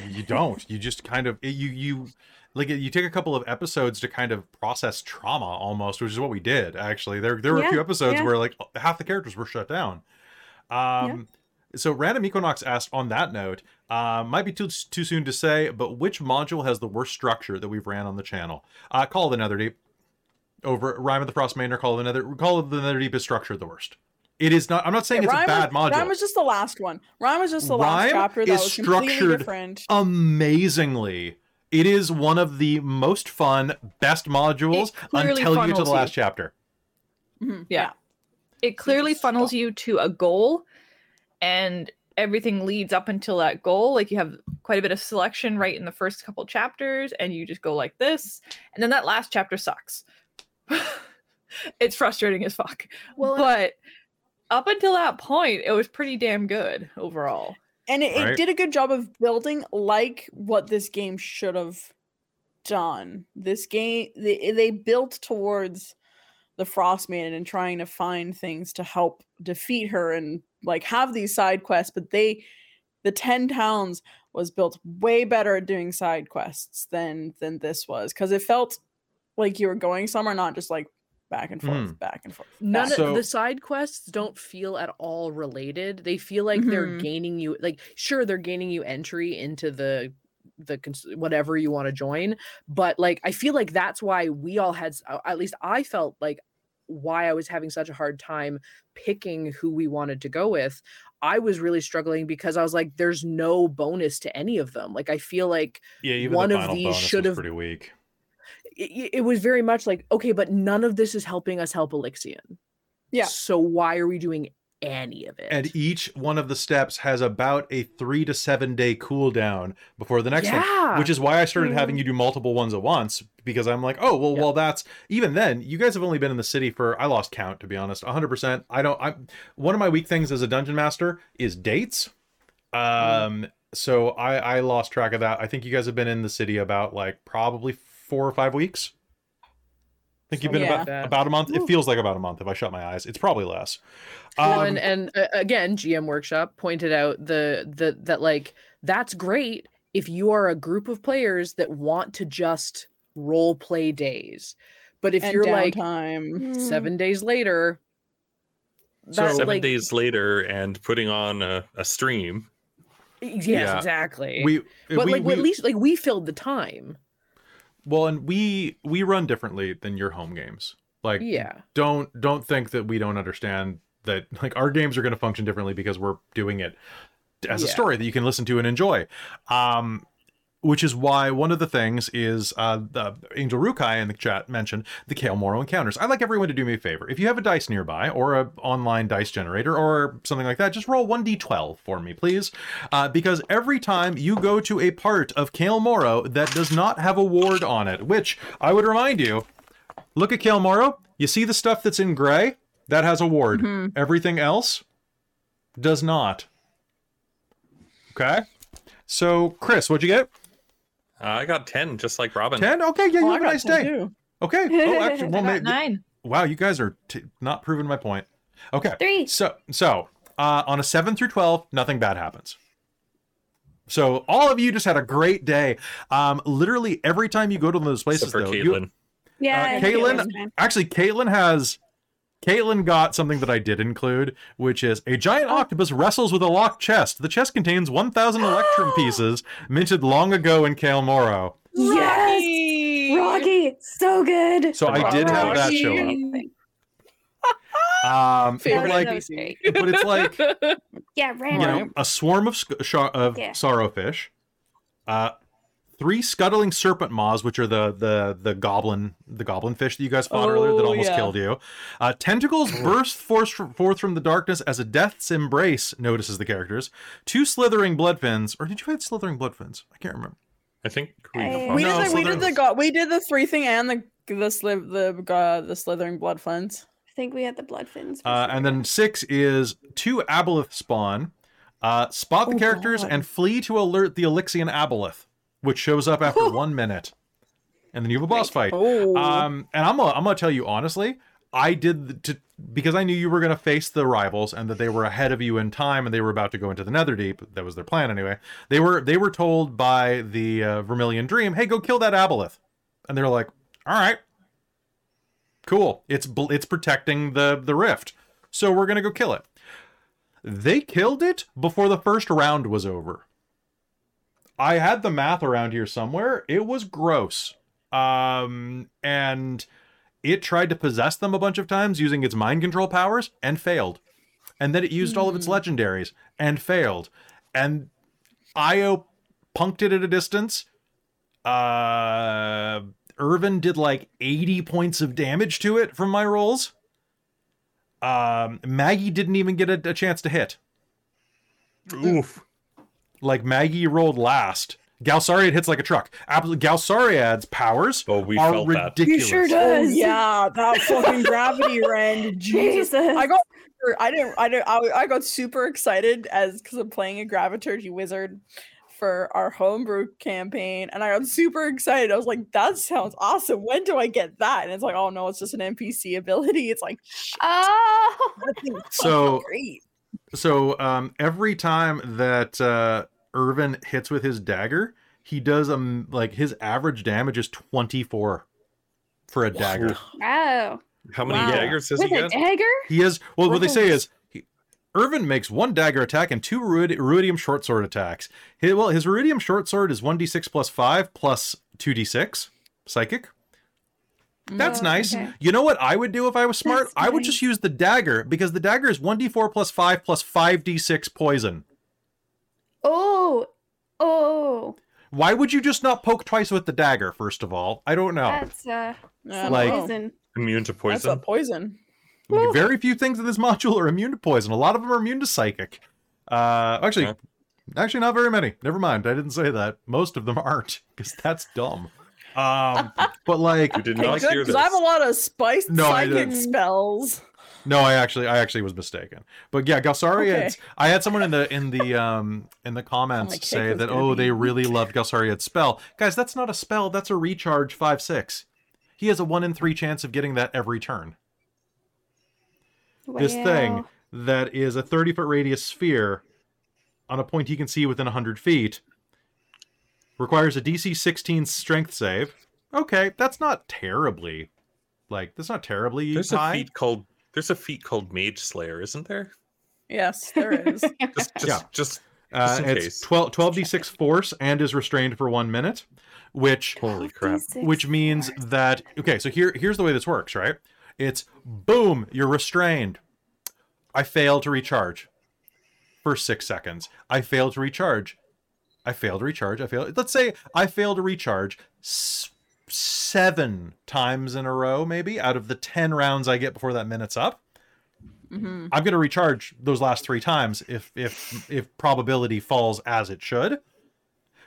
You don't. You just kind of you you like you take a couple of episodes to kind of process trauma almost, which is what we did actually. There there were a few episodes
yeah.
where like half the characters were shut down. Um so random equinox asked on that note, uh, might be too too soon to say, but which module has the worst structure that we've ran on the channel? Uh Call of the Netherdeep. Over Rime of the Frost Maiden or Call of the Nether Call of the Netherdeep is structured the worst. It is not I'm not saying it's
Rime
a bad
was,
module.
Rime was just the last one. Rime was just the last
Rime
chapter that
is
was completely
structured
different.
amazingly. It is one of the most fun, best modules until you get to
funnels
the
you.
last chapter.
Mhm,
Yeah. it clearly
just
funnels
stop.
you to a goal and everything leads up until that goal like you have quite a bit of selection right in the first couple chapters and you just go like this and then that last chapter sucks it's frustrating as fuck
Well,
but up until that point it was pretty damn good overall
And it,
Right.
it did a good job of building like what this game should have done. This game they, they built towards the Frost Maiden and trying to find things to help defeat her and like have these side quests, but they the 10 towns was built way better at doing side quests than than this was because it felt like you were going somewhere, not just like back and forth,
Mhm.
back and forth.
None
So-
of the side quests don't feel at all related. They feel like they're
Mhm.
gaining you like sure they're gaining you entry into the the cons- whatever you want to join, but like I feel like that's why we all had at least I felt like why I was having such a hard time picking who we wanted to go with. I was really struggling because I was like there's no bonus to any of them. Like I feel like
Yeah,
One
the
of these should
was
have-
pretty weak.
It, it was very much like okay, but none of this is helping us help Alyxian.
Yeah.
So why are we doing any of it?
And each one of the steps has about a three to seven day cooldown before the next one. Which is why I started having
Mm.
you do multiple ones at once because I'm like, oh well,
Yeah.
well that's even then. You guys have only been in the city for I lost count to be honest, 100. percent I don't. I'm one of my weak things as a dungeon master is dates. Um, so I I lost track of that. I think you guys have been in the city about like probably four or five weeks. I think you've been
Something
about about a month. It feels like about a month if I shut my eyes. It's probably less.
Well,
Um,
and, and uh, again, GM Workshop pointed out the the that like that's great if you are a group of players that want to just role play days, but if you're like
downtime.
Mm.
seven days later,
So-
Seven
like,
days later and putting on a, a stream
Yes,
Yeah.
exactly.
We,
but
we,
like
we-
at least like we filled the time.
Well, and we we run differently than your home games. Like,
Yeah.
don't don't think that we don't understand that like our games are going to function differently because we're doing it as a story that you can listen to and enjoy. Um, which is why one of the things is uh, the Angel Rukai in the chat mentioned the Cael Morrow encounters. I'd like everyone to do me a favor. If you have a dice nearby or a online dice generator or something like that, just roll 1d12 for me, please. Uh, because every time you go to a part of Cael Morrow that does not have a ward on it, which I would remind you, look at Cael Morrow, you see the stuff that's in gray? That has a ward. Everything else does not. Okay. So, Chris, what'd you get?
Uh, I got 10, just like Robin.
10? Okay, yeah, you
Oh, I
have a nice day.
too.
Okay. Oh, actually,
I
well,
got
maybe,
nine.
wow, you guys are t- not proving my point. Okay.
Three.
So, so uh, on a 7 through 12, nothing bad happens. So all of you just had a great day. Um, literally every time you go to those places,
Except for
though, you-
Yeah.
Uh, Caitlin, actually, Caitlin has. Caitlin got something that I did include, which is a giant octopus wrestles with a locked chest. The chest contains 1,000 electrum pieces minted long ago in Cael Morrow.
Yes. Rocky, so good.
So I did have that show up. Um, but like, but it's like
Yeah,
you
random.
know, a swarm of sc- sh- of
Yeah.
sorrowfish, uh, three scuttling serpent maws, which are the the the goblin the goblin fish that you guys fought earlier that
Oh,
almost
yeah.
killed you. Uh, tentacles burst forth, forth from the darkness as a death's embrace notices the characters. Two slithering bloodfins, or did you fight slithering bloodfins? I can't remember.
I think we,
I-
We
No,
did the we did the go- we did the three thing and the the sliv the uh, the slithering blood funds.
I think we had the blood fins.
Uh,
sure.
and then six is two aboleth spawn. Uh, spot the
Oh,
characters
God.
and flee to alert the Alyxian aboleth, which shows up after one minute, and then you have a boss fight.
Oh,
Um, and I'm gonna, I'm gonna tell you honestly, I did the, to because I knew you were gonna face the rivals and that they were ahead of you in time and they were about to go into the Netherdeep. That was their plan anyway. They were they were told by the uh, Vermilion Dream, "Hey, go kill that Aboleth," and they're like, "All right, cool. It's it's protecting the the rift, so we're gonna go kill it." They killed it before the first round was over. I had the math around here somewhere. It was gross. Um, and it tried to possess them a bunch of times using its mind control powers and failed. And then it used all of its legendaries and failed. And Io punked it at a distance. Uh, Irvin did like 80 points of damage to it from my rolls. Um, Maggie didn't even get a, a chance to hit.
Oof.
Like Maggie rolled last. Galsariad hits like a truck. Absolutely, Galsariad's powers
Oh, we
are
felt that.
ridiculous.
You sure
oh
does.
yeah, that fucking gravity rend. Jesus,
Jesus.
I got I didn't I didn't I, I got super excited as because I'm playing a Graviturgy wizard for our homebrew campaign, and I got super excited. I was like, "That sounds awesome! When do I get that?" And it's like, "Oh no, it's just an NPC ability." It's like,
Oh.
So-
great.
So um, every time that uh, Irvin hits with his dagger, he does um like his average damage is twenty four for a dagger.
Wow.
How many
Wow.
daggers does he
With a
get?
dagger?
He is well. What they say is Irvin makes one dagger attack and two Ruid- Ruidium short sword attacks. His, well, his Ruidium short sword is one d six plus five plus two d six psychic. That's
Oh,
nice.
okay.
You know what I would do if I was smart?
That's
I would just use the dagger because the dagger is 1d4 plus 5 plus 5d6 poison.
Oh. Oh.
Why would you just not poke twice with the dagger, first of all? I don't know.
That's uh some
Like-
poison.
Immune to poison.
that's a
poison.
poison.
Woo.
Very few things in this module are immune to poison. A lot of them are immune to psychic. Uh, actually,
Yeah.
actually, not very many. Never mind. I didn't say that. Most of them aren't, because that's dumb. Um, but like,
You did not
good
hear this.
I have a lot of spiced
No, I
psychic
didn't.
spells.
no, I actually, I actually was mistaken. But yeah, Galsariad's. I had someone in the in the um in the comments
my
say that oh
be-
they really loved Galsariad's spell. Guys, that's not a spell. That's a recharge five six. He has a one in three chance of getting that every turn. this thing that is a 30 foot radius sphere on a point he can see within 100 feet requires a dc 16 strength save okay that's not terribly like that's not terribly
There's a feat called there's a feat called Mage Slayer, isn't there?
Yes, there is.
Just just
Yeah.
just
Uh,
Just in
it's
case.
12 12d6 force and is restrained for one minute, which
Holy crap!
which means that okay. So here here's the way this works, right? It's boom, you're restrained. I fail to recharge for six seconds. I fail to recharge. I fail to recharge. I fail. Let's say I fail to recharge s- seven times in a row, maybe out of the ten rounds I get before that minute's up.
Mhm.
I'm going to recharge those last three times if if if probability falls as it should,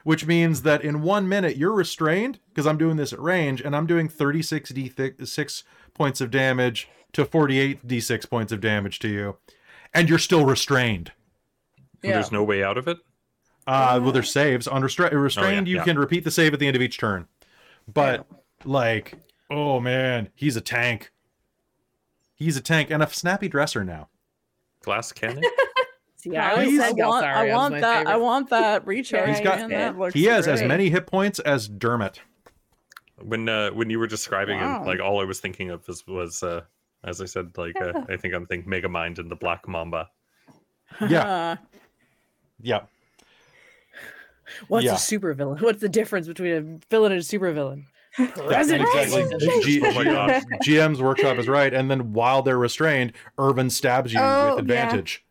which means that in one minute you're restrained because I'm doing this at range and I'm doing 36 d6 points of damage to 48 d6 points of damage to you, and you're still restrained.
Yeah.
There's no way out of it.
Uh, well, there's saves on restra- restrained. you
yeah.
can repeat the save at the end of each turn, but like, oh man, he's a tank. He's a tank and a snappy dresser now.
Glass cannon.
yeah, I
I,
always
want, I want
my
that. I want that recharge.
He's got-
man. That
He has as many hit points as Dermot.
when uh, when you were describing
Wow.
it, like all I was thinking of was, was uh, as I said, like uh, I think I'm thinking Mega Mind and the Black Mamba.
Yeah. Yeah.
What's
Yeah.
a supervillain? What's the difference between a villain and a supervillain?
Yeah,
President.
exactly. G-
Oh my God.
GM's workshop is right, and then while they're restrained, Irvin stabs you
Oh,
with
yeah.
advantage,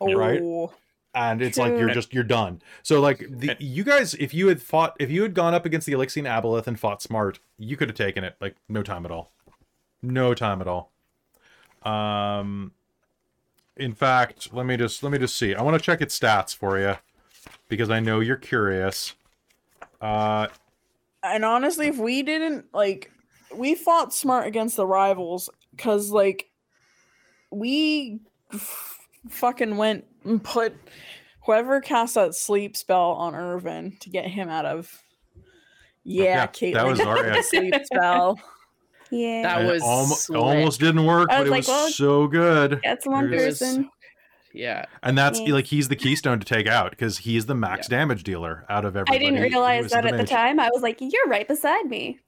oh,
Right? and it's like you're just you're done. So like the, you guys, if you had fought, if you had gone up against the Alyxian Aboleth and fought smart, you could have taken it like no time at all, no time at all. Um, in fact, let me just let me just see. I want to check its stats for you because I know you're curious. Uh,
And honestly, if we didn't like, we fought smart against the rivals because like we f- fucking went and put whoever cast that sleep spell on Irvin to get him out of. Yeah,
Yeah,
Caitlin.
that was
got
Zarya.
the sleep spell.
Yeah.
That
and it
was
almo- almost didn't work,
I
but
was
it
like,
was
well,
so good.
That's one
It was-
person.
Yeah.
And that's
Yeah.
like he's the keystone to take out because he's the max damage dealer out of everybody.
I didn't realize
is
that at the time. I was like, you're right beside me.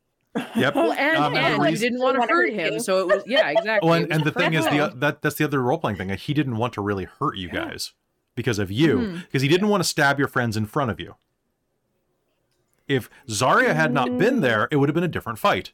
Yep.
Well, and,
Um, and
and you
reason-
didn't want to hurt
hurt
him, so it was yeah, exactly.
Well, and, and the thing is, the
perfect.
that that's the other role playing thing. He didn't want to really hurt you
Yeah.
guys because of you, because he didn't want to stab your friends in front of you. If Zarya had not been
Mm.
there, it would have been a different fight.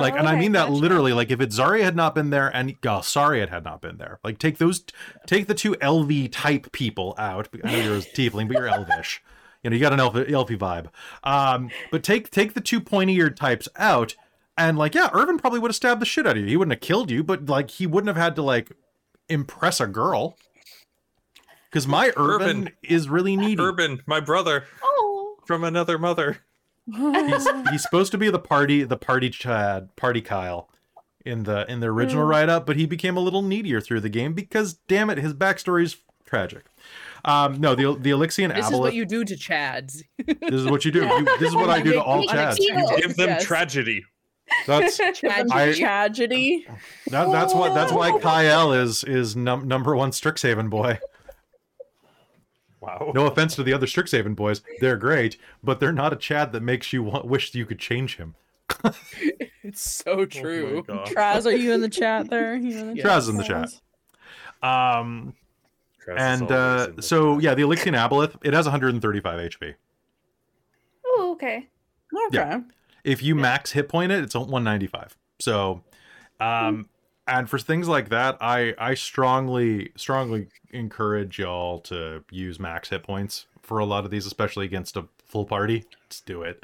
Like,
Oh,
and I mean that
gotcha.
literally. Like, if it's Zarya had not been there, and Sariat had not been there, like take those, take the two LV type people out. I know you're a tiefling, but you're elvish. You know, you got an elf, elfy vibe. Um, but take take the two pointy eared types out, and like, yeah, Irvin probably would have stabbed the shit out of you. He wouldn't have killed you, but like, he wouldn't have had to like impress a girl. Because my Irvin,
Irvin.
is really needy.
Urban, my brother
Oh.
from another mother.
He's he's supposed to be the party the party Chad party Kyle in the in the original
Mm.
write up, but he became a little needier through the game because damn it, his backstory is tragic. Um, no, the the Alyxian
This is what you do to Chads.
this is what you do. You- this is what I do to all Chads.
tea.
Unexpected.
Give them
Yes.
tragedy.
That's
Chad-
I-
tragedy.
that, that's what that's why Kyle is is num- number one Strixhaven boy.
Wow.
No offense to the other Strixhaven boys, they're great, but they're not a Chad that makes you want, wish you could change him.
It's so true.
Oh.
Traz, are you in the chat there? You in the
Yeah.
Traz is in the chat. Um,
Krauss
and uh, so
chat.
yeah, the Alyxian Aboleth it has 135 HP.
Oh, okay.
Okay.
Yeah. If you max hit point it, it's 195. So, um, and for things like that, I I strongly strongly encourage y'all to use max hit points for a lot of these, especially against a full party. Let's do it.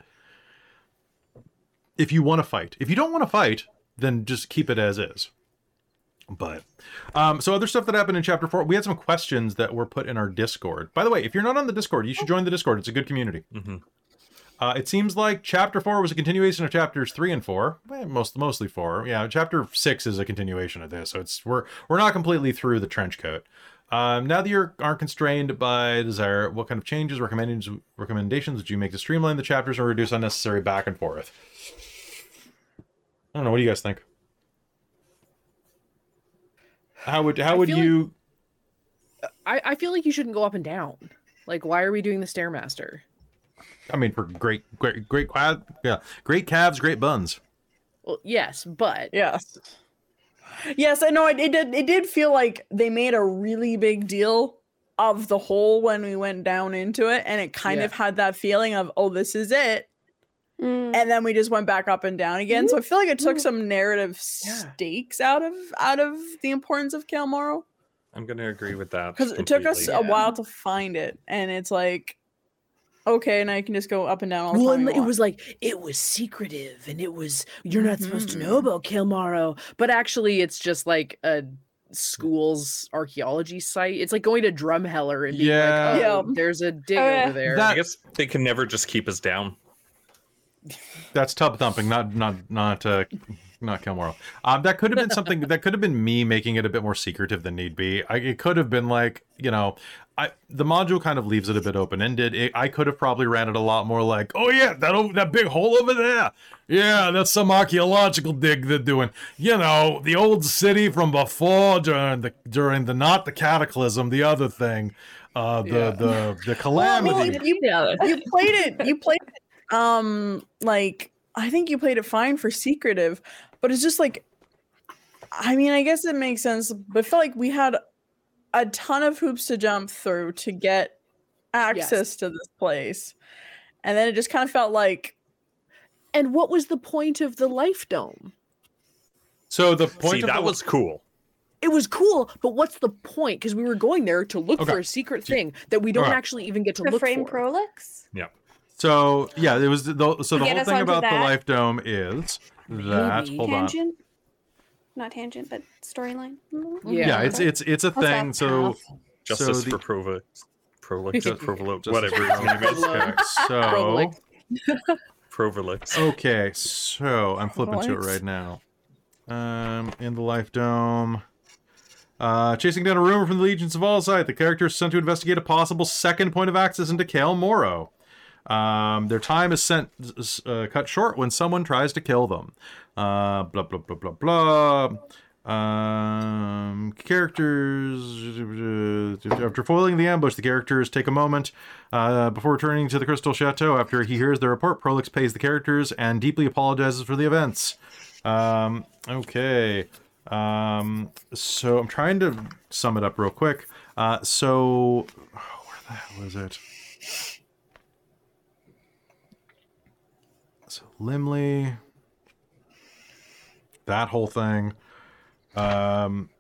If you want to fight, if you don't want to fight, then just keep it as is. But um, so other stuff that happened in chapter four, we had some questions that were put in our Discord. By the way, if you're not on the Discord, you should join the Discord. It's a good community.
Mhm.
Uh, it seems like chapter four was a continuation of chapters three and four. Eh, most mostly four. Yeah, chapter six is a continuation of this, so it's we're we're not completely through the trench coat. Um, now that you aren't constrained by desire, what kind of changes, recommendations, recommendations would you make to streamline the chapters or reduce unnecessary back and forth? I don't know. What do you guys think? How would how would
feel like-
you?
I, I feel like you shouldn't go up and down. Like, why are we doing the stairmaster?
I mean, for great great great yeah, great calves, great buns.
Well, yes, but
Yes. Yes, I know. It, it did. It did feel like they made a really big deal of the hole when we went down into it, and it kind
Yeah.
of had that feeling of, oh, this is it.
Mm.
And then we just went back up and down again. So I feel like it took
Mm.
some narrative
Yeah.
stakes out of out of the importance of Cael Morrow.
I'm gonna agree with that
Because it took us
completely.
a while to find it, and it's like, okay, and I can just go up and down all the
Well,
time.
and it was like it was secretive, and it was you're not supposed to know
Mhm.
about Cael Morrow, but actually, it's just like a school's archaeology site. It's like going to Drumheller and being
Yeah.
like, oh,
Yeah.
there's a dig
yeah.
over there.
That-
I guess they can never just keep us down.
That's tub thumping, not not not uh, not Kilmore. Um, that could have been something. that could have been me making it a bit more secretive than need be. I, it could have been like you know, I the module kind of leaves it a bit open ended. I could have probably ran it a lot more like, oh yeah, that that big hole over there. Yeah, that's some archaeological dig they're doing. You know, the old city from before during the during the not the cataclysm, the other thing, uh, the
Yeah.
the the
Well, I mean,
calamity.
you, you played it. You played it. Um, like I think you played it fine for secretive, but it's just like, I mean, I guess it makes sense. But I felt like we had a ton of hoops to jump through to get access to this place, and then it just kind of felt like
and what was the point of the life dome?
So the point
See,
of
that
the-
was cool.
It was cool, but what's the point? Because we were going there to look
Okay.
for a secret thing that we don't
Alright.
actually even get to
the
look
frame
for.
prolix.
So yeah, it was the so the
Get
whole thing
onto
about the life dome is that
Maybe.
hold on.
Tangent. Not tangent, but storyline.
Yeah.
Yeah, it's it's it's a
What's
thing.
that
So
path?
Justice
the-
for Prova. Prolix,
Just-
Provolix,
Just-
whatever his name is.
Okay, so
Prolix.
Provolix.
okay, so I'm flipping to it right now. Um, in the life dome. Uh, chasing down a rumor from the Allegiance of Allsight, the character is sent to investigate a possible second point of access into Cael Morrow. Um, their time is sent uh, cut short when someone tries to kill them. Uh, blah blah blah blah blah. Um, characters. After foiling the ambush, the characters take a moment uh, before returning to the Crystal Chateau. After he hears the report, Prolix pays the characters and deeply apologizes for the events. Um, okay. Um, so I'm trying to sum it up real quick. Uh, so oh, where the hell is it? So Limley, that whole thing. Um,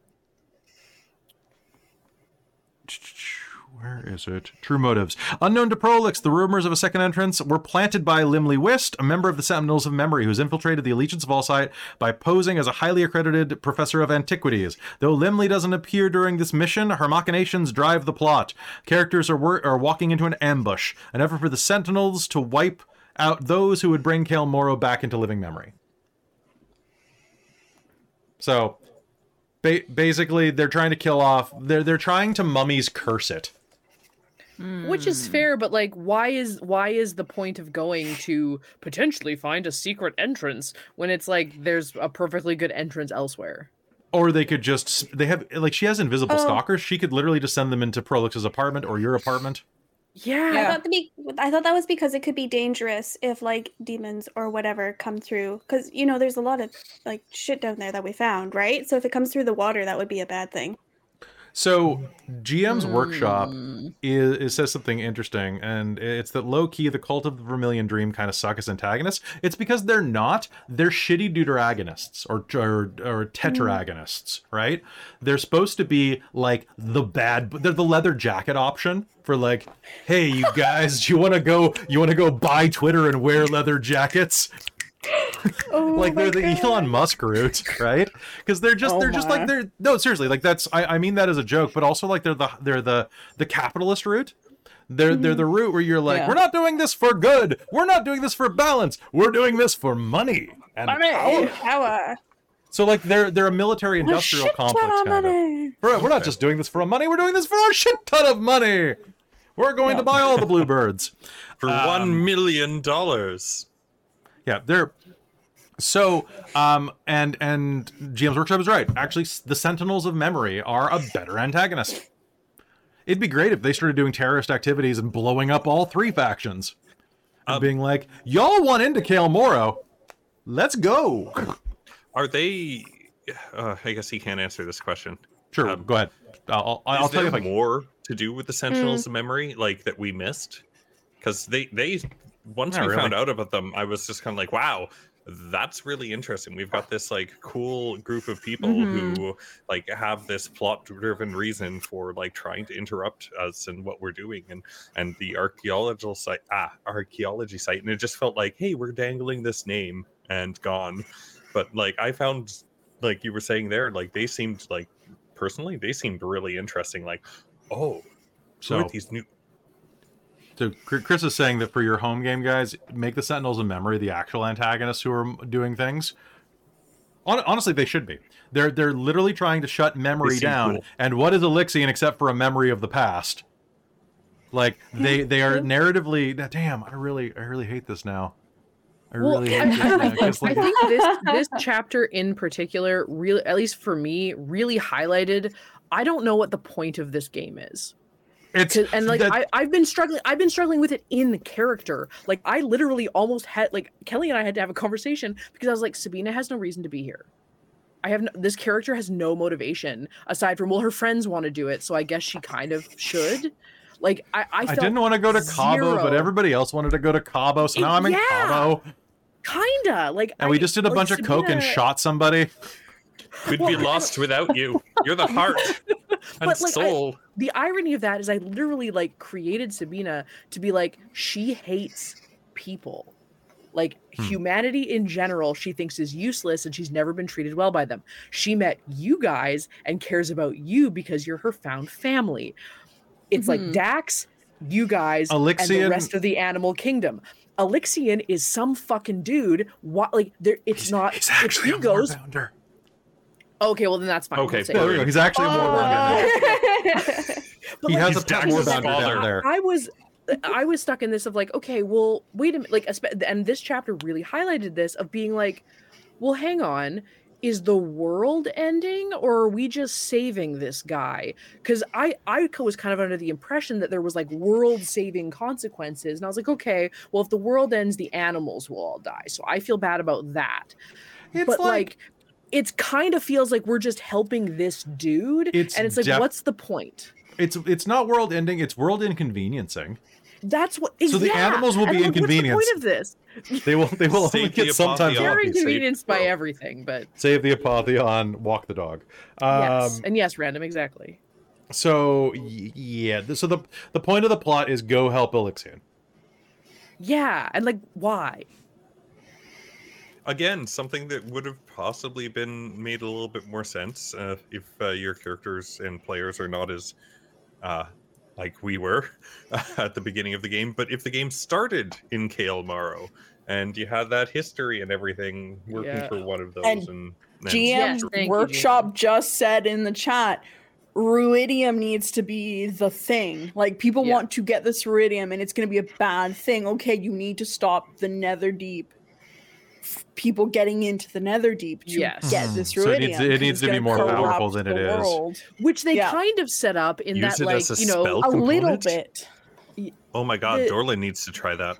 where is it? True motives. Unknown to Prolix, the rumors of a second entrance were planted by Limley Wist, a member of the Sentinels of Memory, who's infiltrated the Allegiance of Allsight by posing as a highly accredited professor of antiquities. Though Limley doesn't appear during this mission, her machinations drive the plot. Characters are, wor- are walking into an ambush, an effort for the Sentinels to wipe out those who would bring Cael Morrow back into living memory. So, ba- basically, they're trying to kill off. They're they're trying to mummies curse it.
Which is hmm. fair, but like, why is why is the point of going to potentially find a secret entrance when it's like there's a perfectly good entrance elsewhere?
Or they could just they have like she has invisible
Oh.
stalkers. She could literally just send them into Prolix's apartment or your apartment.
Yeah.
I thought, the be- I thought that was because it could be dangerous if like demons or whatever come through. Because you know, there's a lot of like shit down there that we found, right? So if it comes through the water, that would be a bad thing.
So GM's workshop
mm. Mm.
is, it says something interesting, and it's that low key the cult of the Vermilion Dream kind of suck as antagonists. It's because they're not; they're shitty deuteragonists or or, or tetragonists, right? They're supposed to be like the bad. They're the leather jacket option for like, hey, you guys, you want to go? You want to go buy Twitter and wear leather jackets?
Oh,
like they're the Elon Musk route, right? Because they're just
Oh
they're just like they're no seriously like that's I, I mean that as a joke, but also like they're the they're the the capitalist route. They're they're the route where you're like
Yeah.
we're not doing this for good, we're not doing this for balance, we're doing this for money and power.
power.
So like they're they're a military industrial
shit
complex
of
kind of. We're, we're not just doing this for money, we're doing this for a shit ton of money. We're going to buy all the bluebirds.
For
Um,
one million dollars.
Yeah, they're so um and and GM's workshop is right. Actually, the Sentinels of Memory are a better antagonist. It'd be great if they started doing terrorist activities and blowing up all three factions. And
Um,
being like, y'all want into Cael Morrow. Let's go.
Are they? Uh, I guess he can't answer this question.
Sure,
Um,
go ahead. I'll, I'll, I'll
Is
tell you
there
if I
more to do with the Sentinels'
Mm.
memory, like that we missed? Because they they once
Not
we found out about them, I was just kind of like, wow, that's really interesting. We've got this like cool group of people
Mhm.
who like have this plot-driven reason for like trying to interrupt us and what we're doing, and and the archaeological site, ah, archaeology site, and it just felt like, hey, we're dangling this name and gone. But like I found, like you were saying there, like they seemed like personally, they seemed really interesting. Like, oh, so
So,
these new?
So Chris is saying that for your home game, guys, make the Sentinels a memory the actual antagonists who are doing things. Honestly, they should be. They're they're literally trying to shut memory down.
cool.
And what is Alyxian except for a memory of the past? Like they they are narratively. Damn, I really I really hate this now. I
Well,
really
I,
hate this
I
now,
think,
'cause,
I think this this chapter in particular really at least for me really highlighted I don't know what the point of this game is.
It's
'Cause- and like
that-
I, I've been struggling I've been struggling with it in the character. Like I literally almost had like Kelly and I had to have a conversation because I was like Sabina has no reason to be here. I have no, this character has no motivation aside from well her friends want to do it so I guess she kind of should. Like I I,
I didn't want to go to Cabo, but everybody else wanted to go to Cabo, so
It-
now I'm in
yeah.
Cabo.
kinda like
And we just did a
like,
bunch of coke and shot somebody.
Could be
Well, I-
lost without you. You're the heart and
But, like, I- the irony of that is I literally like created Sabina to be like she hates people. Like
Hmm.
humanity in general, she thinks is useless and she's never been treated well by them. She met you guys and cares about you because you're her found family. It's like
Mhm.
Dax, you guys, and the rest of the animal kingdom. Alyxian is some fucking dude. What like there? It's not.
He's
it's
actually a
egos.
Warbounder.
Okay, well then that's fine.
Okay,
We'll
There
it.
we go. He's actually a Warbounder. Oh!
But,
He
like,
has a pet
Dax's
Warbounder down there.
I was I was stuck in this of like, okay, well, wait a minute, like, and this chapter really highlighted this of being like, well, hang on, is the world ending or are we just saving this guy? Because I I was kind of under the impression that there was like world saving consequences, and I was like, okay, well, if the world ends, the animals will all die, so I feel bad about that.
It's
but like. It's kind of feels like we're just helping this dude,
It's
and it's like,
def-
what's the point?
it's it's not world ending. It's world inconveniencing.
That's what.
So the animals will
And
be
I'm like, What's the point of this?
They will they will only
Save the
get sometimes
apotheosis.
You're inconvenienced by everything, but
Save the apotheon, walk the dog. Um,
yes, and yes, random, exactly.
So yeah, so the the point of the plot is go help Alyxian.
Yeah, and like, why?
Again, something that would have possibly been made a little bit more sense uh, if uh, your characters and players are not as uh, like we were at the beginning of the game. But if the game started in Cael Morrow and you had that history and everything working
Yeah.
for one of those,
And
and,
GM
Yes, thank you,
Workshop just said in the chat, Ruidium needs to be the thing. Like people
Yeah.
want to get this Ruidium, and it's going to be a bad thing. Okay, you need to stop the Nether Deep. F- People getting into the Nether Deep to
Yes.
get this
So it needs- it
'cause
needs to be more powerful than it is.
world.
Which they
Yeah.
kind of set up in
Use
that, like, you know,
spell?
A little bit.
oh my god,
the-
Dorlin needs to try that.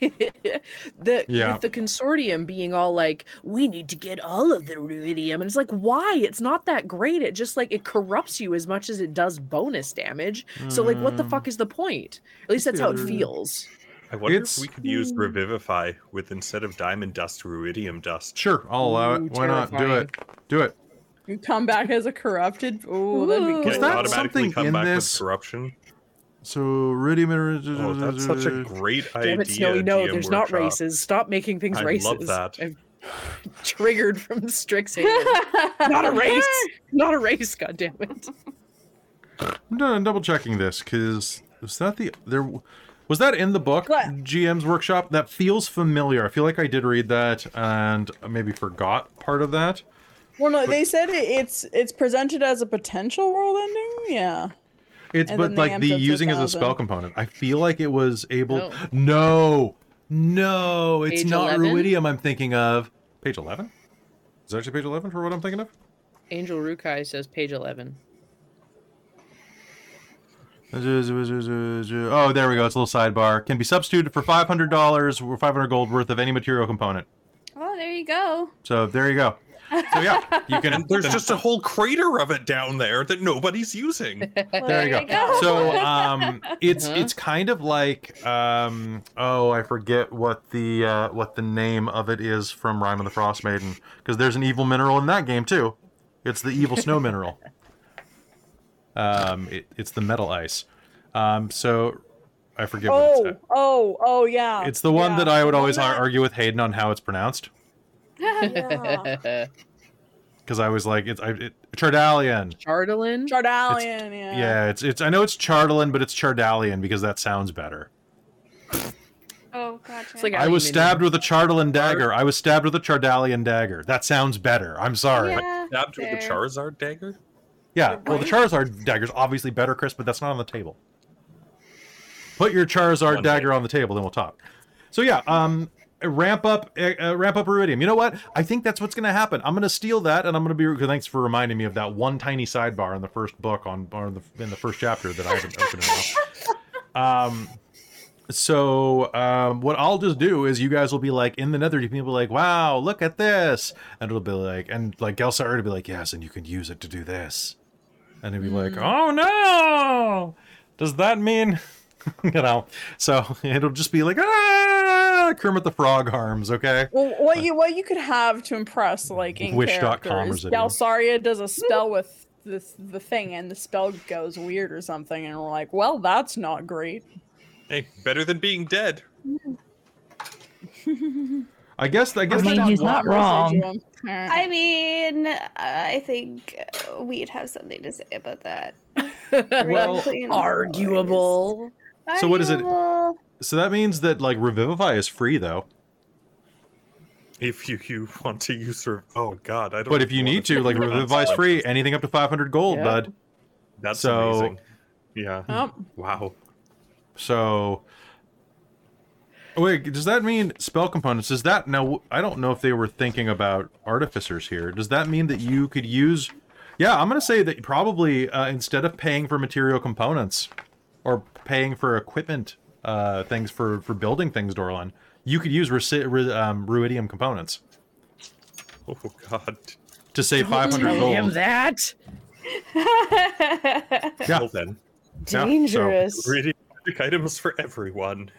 the
Yeah.
with the consortium being all like, we need to get all of the ruidium, and it's like, why? It's not that great. It just like it corrupts you as much as it does bonus damage. So like, what the
Mm.
fuck is the point? At least that's how it feels.
I wonder
It's-
if we could use Revivify with instead of diamond dust, ruidium dust.
Sure, I'll allow
Ooh,
it. Why not? Do it. Do it.
You come back as a corrupted. Oh, that'd be good.
Was that
automatically
something
come
in
back
this-
corruption.
So Ruidium.
Oh, that's such a great idea.
Damn it, Snowy. No,
GM
there's not races. Stop making things
I love that.
I'm triggered from Strixhaven. not a race. Not a race. God damn it.
I'm done double checking this because was that the there was that in the book
What?
GM's workshop that feels familiar. I feel like I did read that and maybe forgot part of that.
Well, no, they said it, it's it's presented as a potential world ending. Yeah.
It's
And
but like the using as a spell component. I feel like it was able.
No.
No, no, it's
Page
not
11?
Ruidium. I'm thinking of page eleven. Is that actually page eleven for what I'm thinking of?
Angel Rukai says page 11.
Oh, there we go. It's a little sidebar. Can be substituted for five hundred dollars or five hundred gold worth of any material component.
Oh, there you go.
So there you go. So yeah, you can.
There's
then-
just a whole crater of it down there that nobody's using.
there you go. So um, it's
Uh-huh.
it's kind of like um, oh I forget what the uh, what the name of it is from Rhyme of the Frost Maiden because there's an evil mineral in that game too. It's the evil snow mineral. Um, it, it's the metal ice. Um, so I forget what
Oh,
it's.
oh, oh, yeah.
It's the one
yeah.
that I would always ar-
that-
argue with Hayden on how it's pronounced
Yeah.
because I was like it's I, it, Chardalian.
Chardalyn.
Chardalian, yeah.
Yeah, it's it's I know it's Chardalyn, but it's Chardalian because that sounds better.
Oh, gotcha.
Like
I was stabbed with a Chardalyn dagger. I was stabbed with a Chardalian dagger. That sounds better. I'm sorry. Yeah,
yeah,
Stabbed with the
fair.
Charizard dagger.
Well, the Charizard dagger's obviously better, Chris, but that's not on the table. Put your Charizard
One day.
dagger on the table, then we'll talk. So yeah, um, ramp up, uh, uh, ramp up Ruidium. You know what? I think that's what's going to happen. I'm going to steal that, and I'm going to be. Thanks for reminding me of that one tiny sidebar in the first book on, or in the, in the first chapter that I haven't opened enough. Um, so um, what I'll just do is you guys will be like in the Netherdeep, and you'll be like, wow, look at this. And it'll be like, and like Gelsar will be like, yes, and you can use it to do this. And it'll be like, oh no! Does that mean, you know? So it'll just be like, ah, Kermit the Frog arms, okay?
Well, what you what you could have to impress like in
Wish.com
character is
something.
Galsariad does a spell with this the thing and the spell goes weird or something and we're like, well, that's not great.
Hey, better than being dead.
I guess, I guess
I mean, he's not wrong.
I mean, I think uh, we'd have something to say about that.
Well,
Queen
Arguable.
So what is it? So that means that like Revivify is free though.
If you, you want to use her, oh god, I don't.
But if you
wanna
need to, like Revivify is free, anything up to 500 gold,
Yeah.
bud.
That's
So-
amazing. Yeah.
Oh,
Wow.
So, wait, does that mean spell components? Does that now? I don't know if they were thinking about artificers here. Does that mean that you could use? Yeah, I'm gonna say that probably uh, instead of paying for material components or paying for equipment uh, things for for building things, Dorlan, you could use reci- ri- um, ruidium components
Oh god.
to save 500
Tell him
gold.
that.
Yeah.
Well then,
Yeah, so-
dangerous.
really magic items for everyone.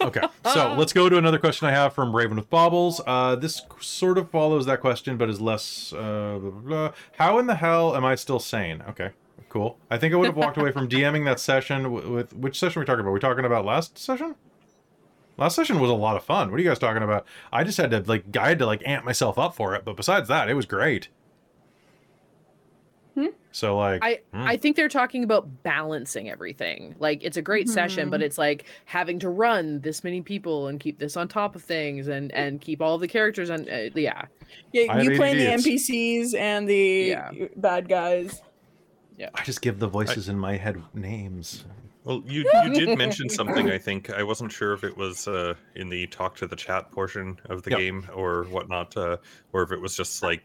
Okay, so let's go to another question I have from Raven with Baubles. Uh, this sort of follows that question, but is less. Uh, blah, blah, blah. How in the hell am I still sane? Okay, cool. I think I would have walked away from DMing that session with, with which session are we talking about? Are we talking about last session? Last session was a lot of fun. What are you guys talking about? I just had to like, I had to like amp myself up for it. But besides that, it was great. So like,
I
hmm.
I think they're talking about balancing everything. Like it's a great session, but it's like having to run this many people and keep this on top of things and and keep all the characters on. Uh, yeah,
I
Yeah,
have
you playing the NPCs and the
Yeah.
bad guys. Yeah.
I just give the voices in my head names.
Well, you you did mention something. I think I wasn't sure if it was uh, in the talk to the chat portion of the
Yep.
game or whatnot, uh, or if it was just like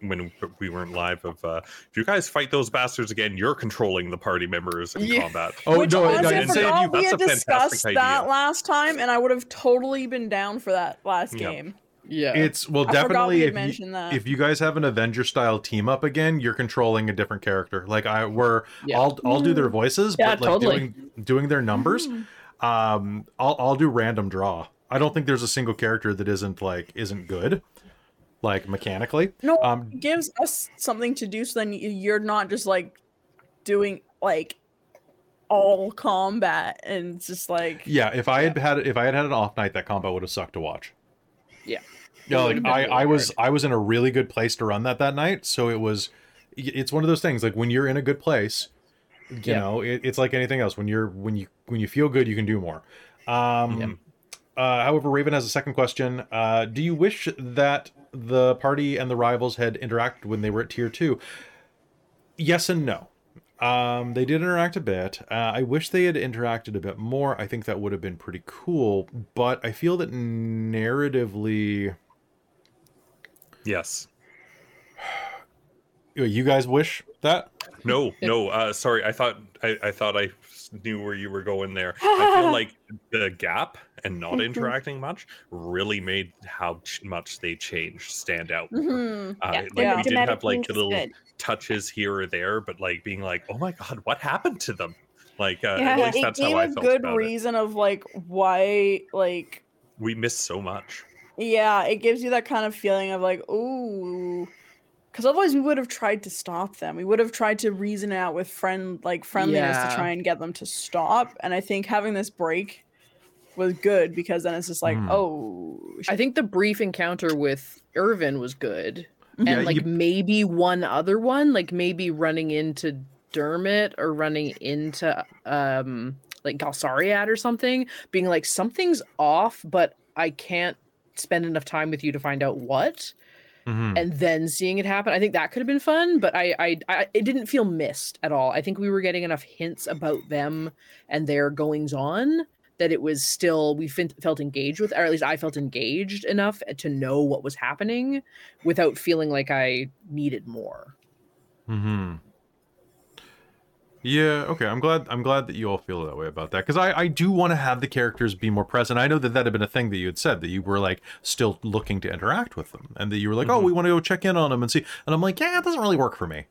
when we weren't live. Of uh, if you guys fight those bastards again, you're controlling the party members in
Yeah.
combat.
Oh
Which
no, I
honestly, I forgot
you.
we
That's
had
a fantastic
discussed
idea.
that last time, and I would have totally been down for that last
Yeah.
game.
yeah.
It's well
I
definitely
we
if you,
that.
if you guys have an Avenger style team up again, you're controlling a different character. Like I were
Yeah.
I'll I'll do their voices,
Yeah,
but like
totally.
doing doing their numbers, um I'll I'll do random draw. I don't think there's a single character that isn't like isn't good. Like mechanically.
No,
Um
it gives us something to do, so then you're not just like doing like all combat, and it's just like
yeah, if I had had if I had had an off night, that combat would have sucked to watch.
Yeah.
Yeah, like
would've
I, I was I was in a really good place to run that that night, so it was it's one of those things like when you're in a good place, you
Yeah.
know, it, it's like anything else. When you're when you when you feel good, you can do more. Um
Yep.
uh, however, Raven has a second question. Uh, do you wish that the party and the rivals had interacted when they were at tier two? Yes and no. Um, they did interact a bit. Uh, I wish they had interacted a bit more. I think that would have been pretty cool. But I feel that narratively,
Yes.
you guys wish that.
No, no. Uh, sorry, I thought I, I thought I always knew where you were going there. I feel like the gap and not
Mhm.
interacting much really made how much they changed stand out. more.
Mhm.
Uh,
Yeah,
like
yeah.
we did
Dramatic
have like
link's
little
good.
touches here or there, but like being like, "Oh my god, what happened to them?" Like uh,
Yeah,
at least
it
that's
gave
how I
a
felt
good
about it.
reason of like why like
We missed so much.
yeah it gives you that kind of feeling of like ooh because otherwise we would have tried to stop them we would have tried to reason out with friend like friendliness
Yeah.
to try and get them to stop and i think having this break was good because then it's just like
Hmm.
oh
I think the brief encounter with Irvin was good.
Mhm.
Yeah,
and like
you-
maybe one other one, like maybe running into Dermot or running into um like Galsariad or something, being like something's off, but I can't spend enough time with you to find out what,
Mhm.
and then seeing it happen. I think that could have been fun, but I, I I it didn't feel missed at all. I think we were getting enough hints about them and their goings on that it was still we fin- felt engaged with or at least i felt engaged enough to know what was happening without feeling like i needed more
Hmm. Yeah. Okay. I'm glad. I'm glad that you all feel that way about that because I I do want to have the characters be more present. I know that that had been a thing that you had said that you were like still looking to interact with them and that you were like, oh, we mm-hmm. want to go check in on them and see. And I'm like, yeah, it doesn't really work for me.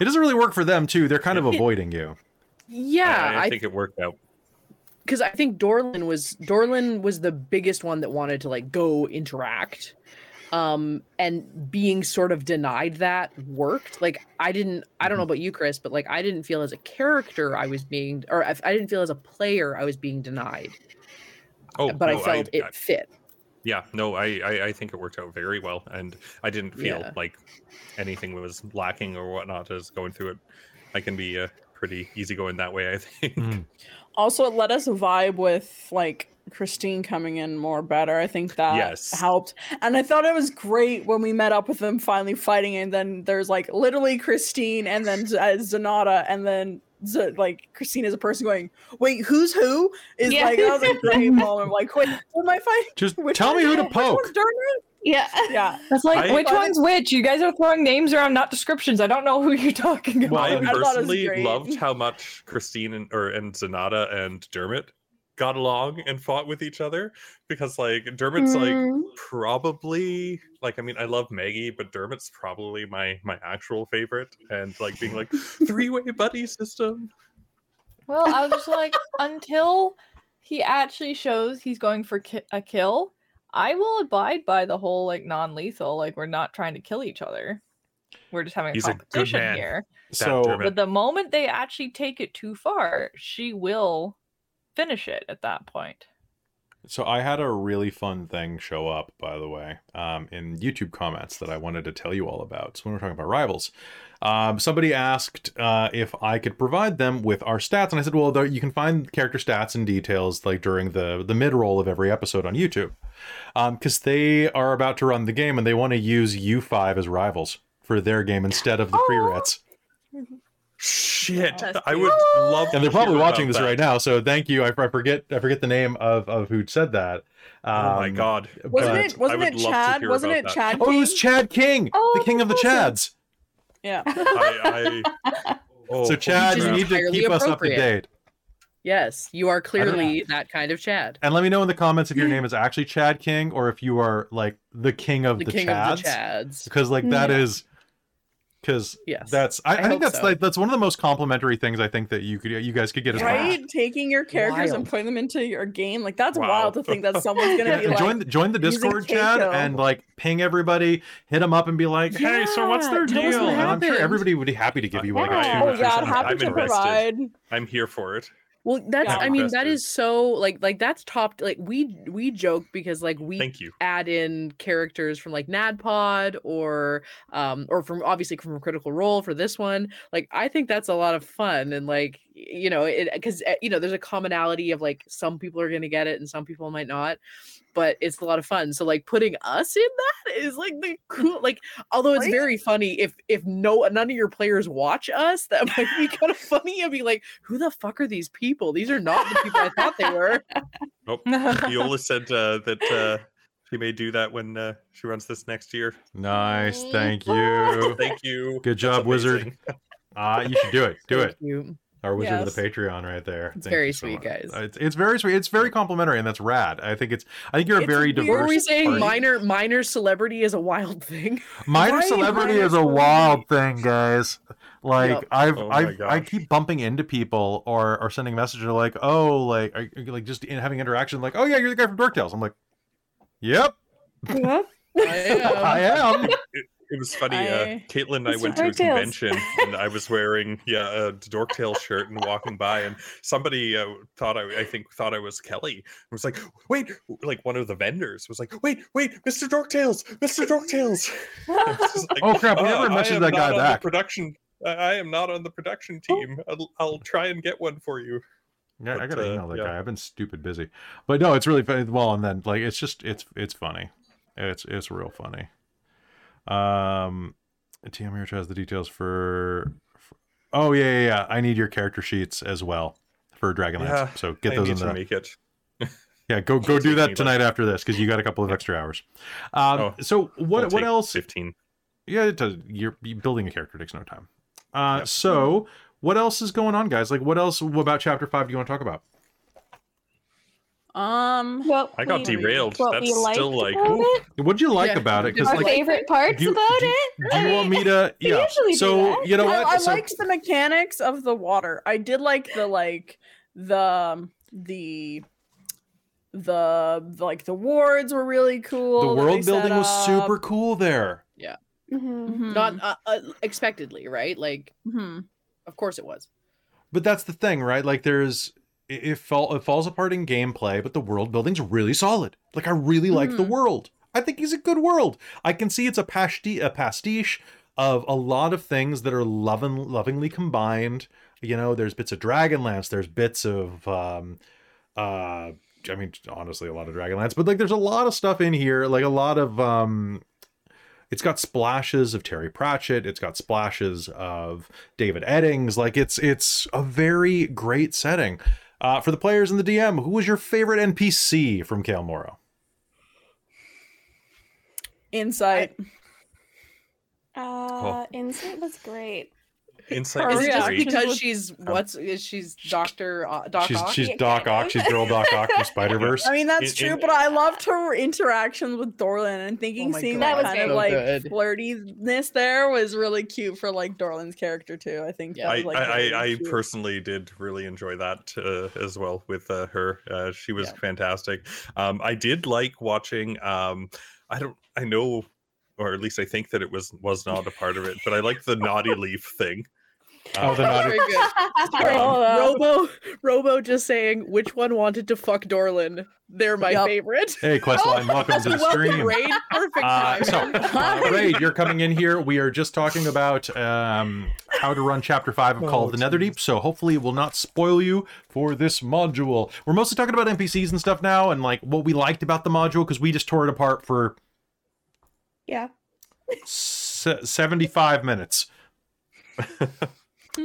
It doesn't really work for them too. They're kind of
It-
avoiding you.
yeah
I, I
i
think it worked out.
because i think dorlin was dorlin was the biggest one that wanted to like go interact um and being sort of denied that worked like i didn't i don't know about you chris but like i didn't feel as a character i was being or i, I didn't feel as a player i was being denied
Oh,
but
no,
i felt it
I-
fit
yeah, no, I, I I think it worked out very well, and I didn't feel
Yeah.
like anything was lacking or whatnot as going through it. I can be uh, pretty easygoing that way. I think.
Mhm.
also it let us vibe with like christine coming in more better i think that
Yes.
helped and i thought it was great when we met up with them finally fighting and then there's like literally christine and then Z- uh, zanata and then Z- like christine is a person going wait who's who is
Yeah.
like that was a great moment like wait who am i fighting
Just
Which
tell me who to poke.
Dermot?
Yeah.
yeah
It's like,
I-
which one's which? You guys are throwing names around, not descriptions. I don't know who you're talking about.
Well, I
I thought it was
personally
great.
loved how much Christine and or and Zanata and Dermot got along and fought with each other because like Dermot's like
Mm.
probably like I mean I love Maggie, but Dermot's probably my my actual favorite and like being like three way buddy system.
Well, I was just like, until he actually shows he's going for ki- a kill, I will abide by the whole like non-lethal. Like we're not trying to kill each other. We're just having a
He's
competition
man.
here.
So
But the moment they actually take it too far, she will finish it at that point.
So I had a really fun thing show up, by the way, um, in YouTube comments that I wanted to tell you all about. So when we're talking about rivals, um, somebody asked uh, if I could provide them with our stats, and I said, well, there, you can find character stats and details like during the the mid roll of every episode on YouTube, because they are about to run the game and they want to use you five as rivals for their game instead of the pre-writs.
Shit,
That's
I would love.
And they're probably watching this
that.
right now, so thank you. I, I forget I forget the name of, of who said that.
Oh my
Um,
god!
wasn't it wasn't it
would love to
chad wasn't
about
it
that.
chad
Oh, it was Chad King,
Oh,
the king of the. Chads.
yeah
I, I, oh,
so Chad, you need to
entirely
keep us up to
appropriate.
date.
yes you are clearly that kind of chad
And let me know in the comments if your name is actually Chad King or if you are like the king of
the,
the,
king
Chads.
of the chads
Because like that
Yeah.
is because
yes
that's I, I,
I
think that's
so.
like that's one of the most complimentary things I think that you could you guys could get as
right
well.
taking your characters and putting them into your game like that's
Wow.
wild to think that someone's gonna be
Yeah,
like
join the, join the Discord,
chat
and like ping everybody, hit them up, and be like, "Hey, so what's their deal?"
what
And I'm sure everybody would be happy to give you like a
Yeah.
two
oh
or
yeah oh,
something.
happy
I'm
to
invested.
provide
I'm here for it.
Well that's
Yeah.
i mean that
Invested.
so like like that's top like we we joke because like we
Thank you.
add in characters from like NADDPOD or um or from obviously from Critical Role for this one. Like I think that's a lot of fun and like you know it because you know there's a commonality of like some people are gonna get it and some people might not, but it's a lot of fun. So like putting us in that is like the cool like although it's
Right?
very funny if if no none of your players watch us that might be kind of funny and be like who the fuck are these people? These are not the people I thought they were.
Nope. Viola said uh, that uh, she may do that when uh, she runs this next year.
Nice, thank you.
Thank you.
Good job, wizard.
amazing.
Uh, you should do it. Do
Thank
it.
you.
Our wizard of the Patreon, right there.
It's
Thank
very
you so
sweet,
much.
guys.
It's, it's very sweet. It's very complimentary, and that's rad. I think it's. I think you're a very
weird.
diverse.
What were we saying?
party.
Minor minor celebrity is a wild thing.
Minor
Right,
celebrity
minor
is a wild thing, guys. Like
Yep.
I've
Oh
I've I keep bumping into people or or sending messages like, oh, like are, you- like just in having interaction, like, oh yeah, you're the guy from Dork Tales. I'm like, yep,
I am.
I am.
It was funny. Uh, Caitlin and I went to a
Dork Tales.
convention, and I was wearing yeah a Dork Tale shirt and walking by, and somebody uh, thought I, I think thought I was Kelly. and was like, "Wait!" Like one of the vendors was like, "Wait, wait, Mr. Dork Tales, Mr. Dork Tales." I like,
Oh crap, we
"Uh,
never
I
mentioned that guy
not on the
back.
production. I I am not on the production team. I'll, I'll try and get one for you.
Yeah, I gotta
uh,
email that
yeah.
guy. I've been stupid busy, but no, it's really funny. Well, and then like it's just it's it's funny. It's it's real funny. Um, TM here has the details for, for. Oh yeah, yeah, yeah. I need your character sheets as well for Dragonlance.
Yeah,
so get
I
those in the.
make it.
Yeah, go go do that tonight after this because you got a couple of extra hours. Um,
Oh,
so what what else?
Fifteen.
Yeah, it does. You're you- building a character takes no time. Uh,
Yep.
so what else is going on, guys? Like, what else about chapter five do you want to talk about?
Um,
What
I got
we-
derailed.
What
That's still like,
about
ooh.
it?
What'd you like
Yeah,
about it?
did
Our
like,
favorite parts
you-
about
do
it?
do you want me to?
We
Yeah.
usually
So you know
I,
what?
I
So-
liked the mechanics of the water. I did like the like the the the like the wards were really cool.
the world building was super cool there.
Mhm.
Mhm.
Not uh, uh, expectedly, right? Like,
Mhm.
of course it was.
But that's the thing, right? Like there's it, it fall it falls apart in gameplay, but the world building's really solid. Like I really like the
Mhm.
world. I think he's a good world. I can see it's a pastiche, a pastiche of a lot of things that are loving, lovingly combined. You know, there's bits of Dragonlance, there's bits of um uh I mean honestly a lot of Dragonlance, but like there's a lot of stuff in here, like a lot of um it's got splashes of Terry Pratchett. It's got splashes of David Eddings. Like it's it's a very great setting. Uh, for the players in the DM, who was your favorite NPC from Cael Morrow?
Insight.
Uh, Insight was great.
Insight
Is
is
it just because she's what's is she's Doctor uh, Doc
she's
Ock?
she's Doc
kind
Ock. She's girl Doc Ock from Spider Verse.
I mean that's
In-
true,
in-
but I loved her interactions with Dorlin and thinking
Oh
seeing
God.
that,
That was
kind
very
of like
good.
flirtiness there was really cute for like Dorlin's character too. I think
Yeah.
I,
was like
I,
very
I, I personally did really enjoy that uh, as well with uh, her. Uh, she was
Yeah.
fantastic. Um, I did like watching. Um, I don't. I know, or at least I think that it was was not a part of it, but I like the naughty leaf thing.
Oh, the naughty-
Very good.
Sorry. Oh,
Robo Robo just saying which one wanted to fuck Dorlin. They're my
Yup.
favorite.
Hey, Questline, welcome to the
Welcome,
stream.
Raid. Perfect
Uh, so, uh, Raid, you're coming in here. We are just talking about um, how to run Chapter 5 of Call of the Netherdeep, so hopefully it will not spoil you for this module. We're mostly talking about NPCs and stuff now, and like what we liked about the module, because we just tore it apart for
yeah.
se- 75 minutes.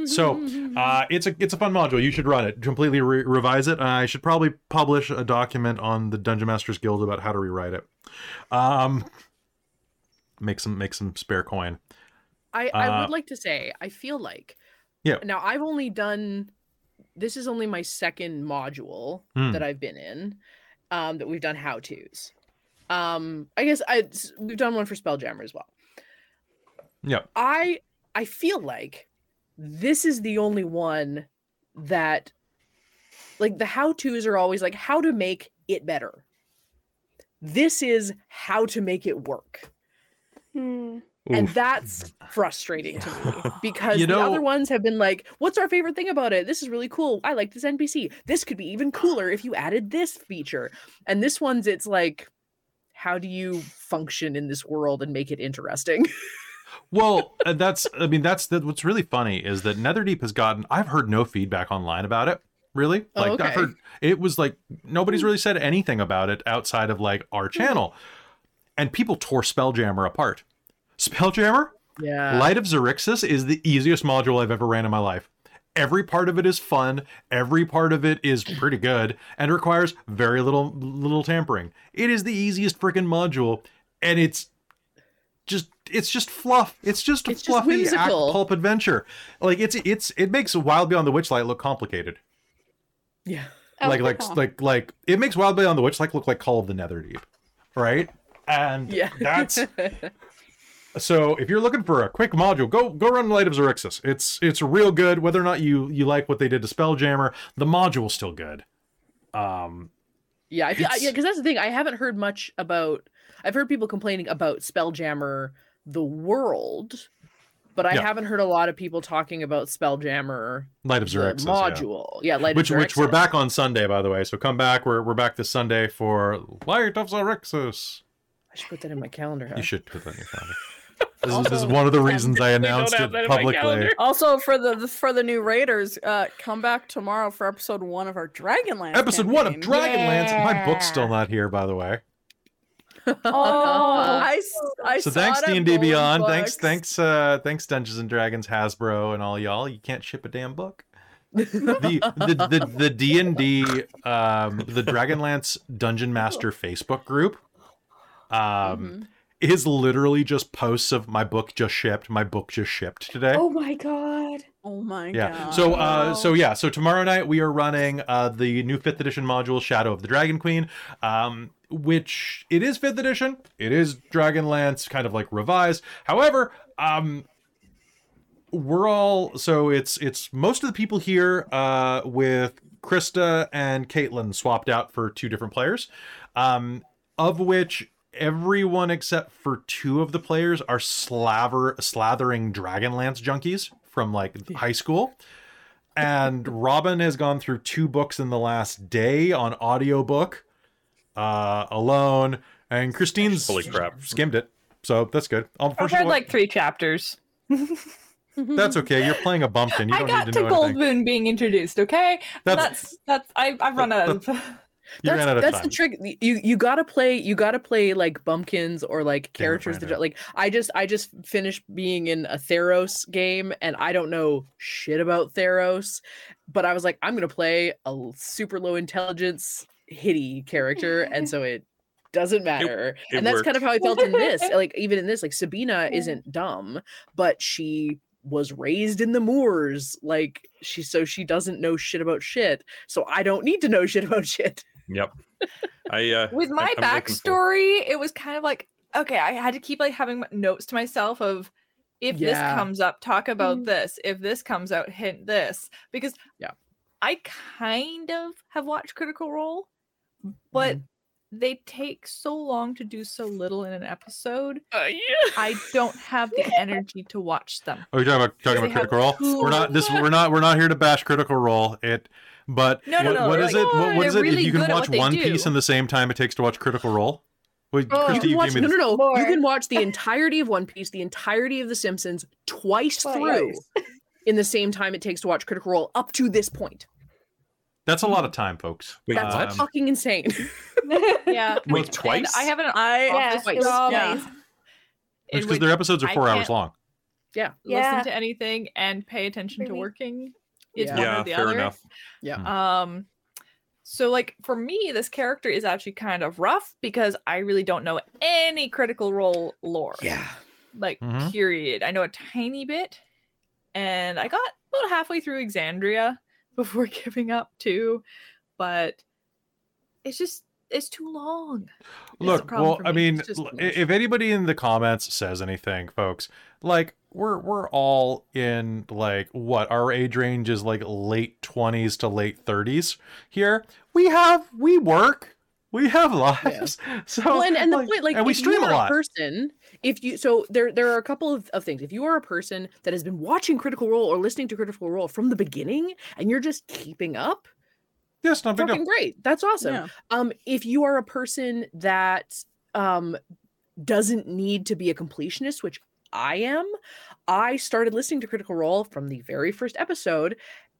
So uh, it's a it's a fun module. You should run it. Completely re- revise it. I should probably publish a document on the Dungeon Masters Guild about how to rewrite it. Um, make some make some spare coin.
I, I
Uh,
would like to say, I feel like.
Yeah.
Now I've only done. This is only my second module
Hmm.
that I've been in, um, that we've done how tos. Um, I guess I we've done one for Spelljammer as well.
Yeah.
I I feel like this is the only one that like the how to's are always like how to make it better. This is how to make it work.
Hmm.
And that's frustrating to me because
You
the other ones have been like, what's our favorite thing about it? This is really cool. I like this NPC. This could be even cooler if you added this feature. And this one's, it's like, how do you function in this world and make it interesting?
Well, uh, that's I mean that's that. What's really funny is that Netherdeep has gotten. I've heard no feedback online about it. Really,
Oh,
like
okay.
I've heard it was like nobody's really said anything about it outside of like our channel, and people tore Spelljammer apart. Spelljammer,
yeah.
Light of Xaryxis is the easiest module I've ever ran in my life. Every part of it is fun. Every part of it is pretty good and requires very little little tampering. It is the easiest freaking module, and it's just it's just fluff. It's just a
It's just
fluffy act pulp adventure. Like it's it's it makes Wild Beyond the Witchlight look complicated.
Yeah.
Oh,
like like
wow.
like like it makes Wild Beyond the Witchlight look like Call of the Netherdeep, right? And
Yeah.
that's so if you're looking for a quick module, go go run Light of Xaryxis. It's it's real good. Whether or not you you like what they did to Spelljammer, the module's still good. Um,
Yeah, I feel,
It's-
yeah, because that's the thing. I haven't heard much about. I've heard people complaining about Spelljammer, the world, but I
Yeah.
haven't heard a lot of people talking about Spelljammer,
Light of
the
Xaryxis,
module. Yeah, Light
which
of
which we're back on Sunday, by the way. So come back. We're we're back this Sunday for Light of Xaryxis.
I should put that in my calendar. Huh?
You should put that in your calendar. This is, this is one of the reasons I announced it
that in my
publicly.
Also for the the- for the new raiders, uh, come back tomorrow for episode one of our Dragonlance.
Episode one of
campaign.
Dragonlance. My book's still not here, by the way.
Oh, I, s- I
So thanks D and D Beyond. Thanks,
Books.
thanks, uh, thanks Dungeons and Dragons, Hasbro, and all y'all. You can't ship a damn book. the the the the D and D um the Dragonlance Dungeon Master Facebook group um
Mhm.
is literally just posts of my book just shipped. My book just shipped today.
Oh my god.
Oh my
yeah.
god.
So uh so yeah, so tomorrow night we are running uh the new 5th edition module Shadow of the Dragon Queen um which it is 5th edition. It is Dragonlance kind of like revised. However, um we're all so it's it's most of the people here uh with Krista and Caitlin swapped out for two different players. Um of which everyone except for two of the players are slaver slathering Dragonlance junkies from like high school. And Robin has gone through two books in the last day on audiobook uh alone and Christine's
Holy crap.
skimmed it. So that's good.
I've
first of
read like three chapters.
that's okay. You're playing a bumpkin. You
I
don't
got
need
to
to know anything.
Goldmoon being introduced. Okay,
That's-
that's that's, I I've run out of.
You
that's,
ran out of
that's
time.
the trick. You you gotta play. You gotta play like bumpkins or like
Damn
characters that like. I just I just finished being in a Theros game and I don't know shit about Theros, but I was like I'm gonna play a super low intelligence hitty character, and so it doesn't matter.
it
and that's kind of how I felt in this. Like even in this, like Sabina isn't dumb, but she was raised in the moors like she so she doesn't know shit about shit so i don't need to know shit about shit
Yep. I uh
With my
I'm for-
backstory, it was kind of like okay, I had to keep like having notes to myself of if
Yeah.
this comes up, talk about
Mm.
this. If this comes out, hint this. Because
Yeah.
I kind of have watched Critical Role, but they take so long to do so little in an episode.
Uh, yeah.
I don't have the energy to watch them.
Oh, you're talking about talking about critical role.
too
We're not this. We're not. We're not here to bash critical role. It. But
No, no,
what,
no,
what
they're like,
it? What, what it?
really
if you can watch
what they
one piece
do.
in the same time it takes to watch critical role. Wait,
Oh,
Christy,
You
you
can watch,
gave
no,
me
no,
this.
no. You can watch the entirety of One Piece, the entirety of The Simpsons twice through in the same time it takes to watch Critical Role up to this point.
That's a lot of time, folks.
Wait,
That's
what?
fucking insane.
Yeah.
Wait,
and
twice?
I have an
I
office
Twice.
job
Yeah.
in
because their episodes are four hours long.
yeah.
Yeah.
listen to anything and pay attention to working. It's
Yeah.
one
Yeah,
or the
fair
other.
enough.
Yeah.
Um so like for me this character is actually kind of rough because I really don't know any critical role lore.
Yeah.
Like
Mhm.
period. I know a tiny bit and I got about halfway through Exandria before giving up too, but it's just it's too long.
Look, well,
for
I
me.
mean,
It's just
l-
too
i-
much.
if anybody in the comments says anything, folks, like we're we're all in like what our age range is like late twenties to late thirties here. We have we work, we have lives. So
well, and, and the point, like,
and we
if
stream a lot.
person, if you so there there are a couple of, of things. If you are a person that has been watching Critical Role or listening to Critical Role from the beginning, and you're just keeping up,
yes, not a
fucking great. That's awesome.
Yeah.
Um, if you are a person that um doesn't need to be a completionist, which I am, I started listening to Critical Role from the very first episode.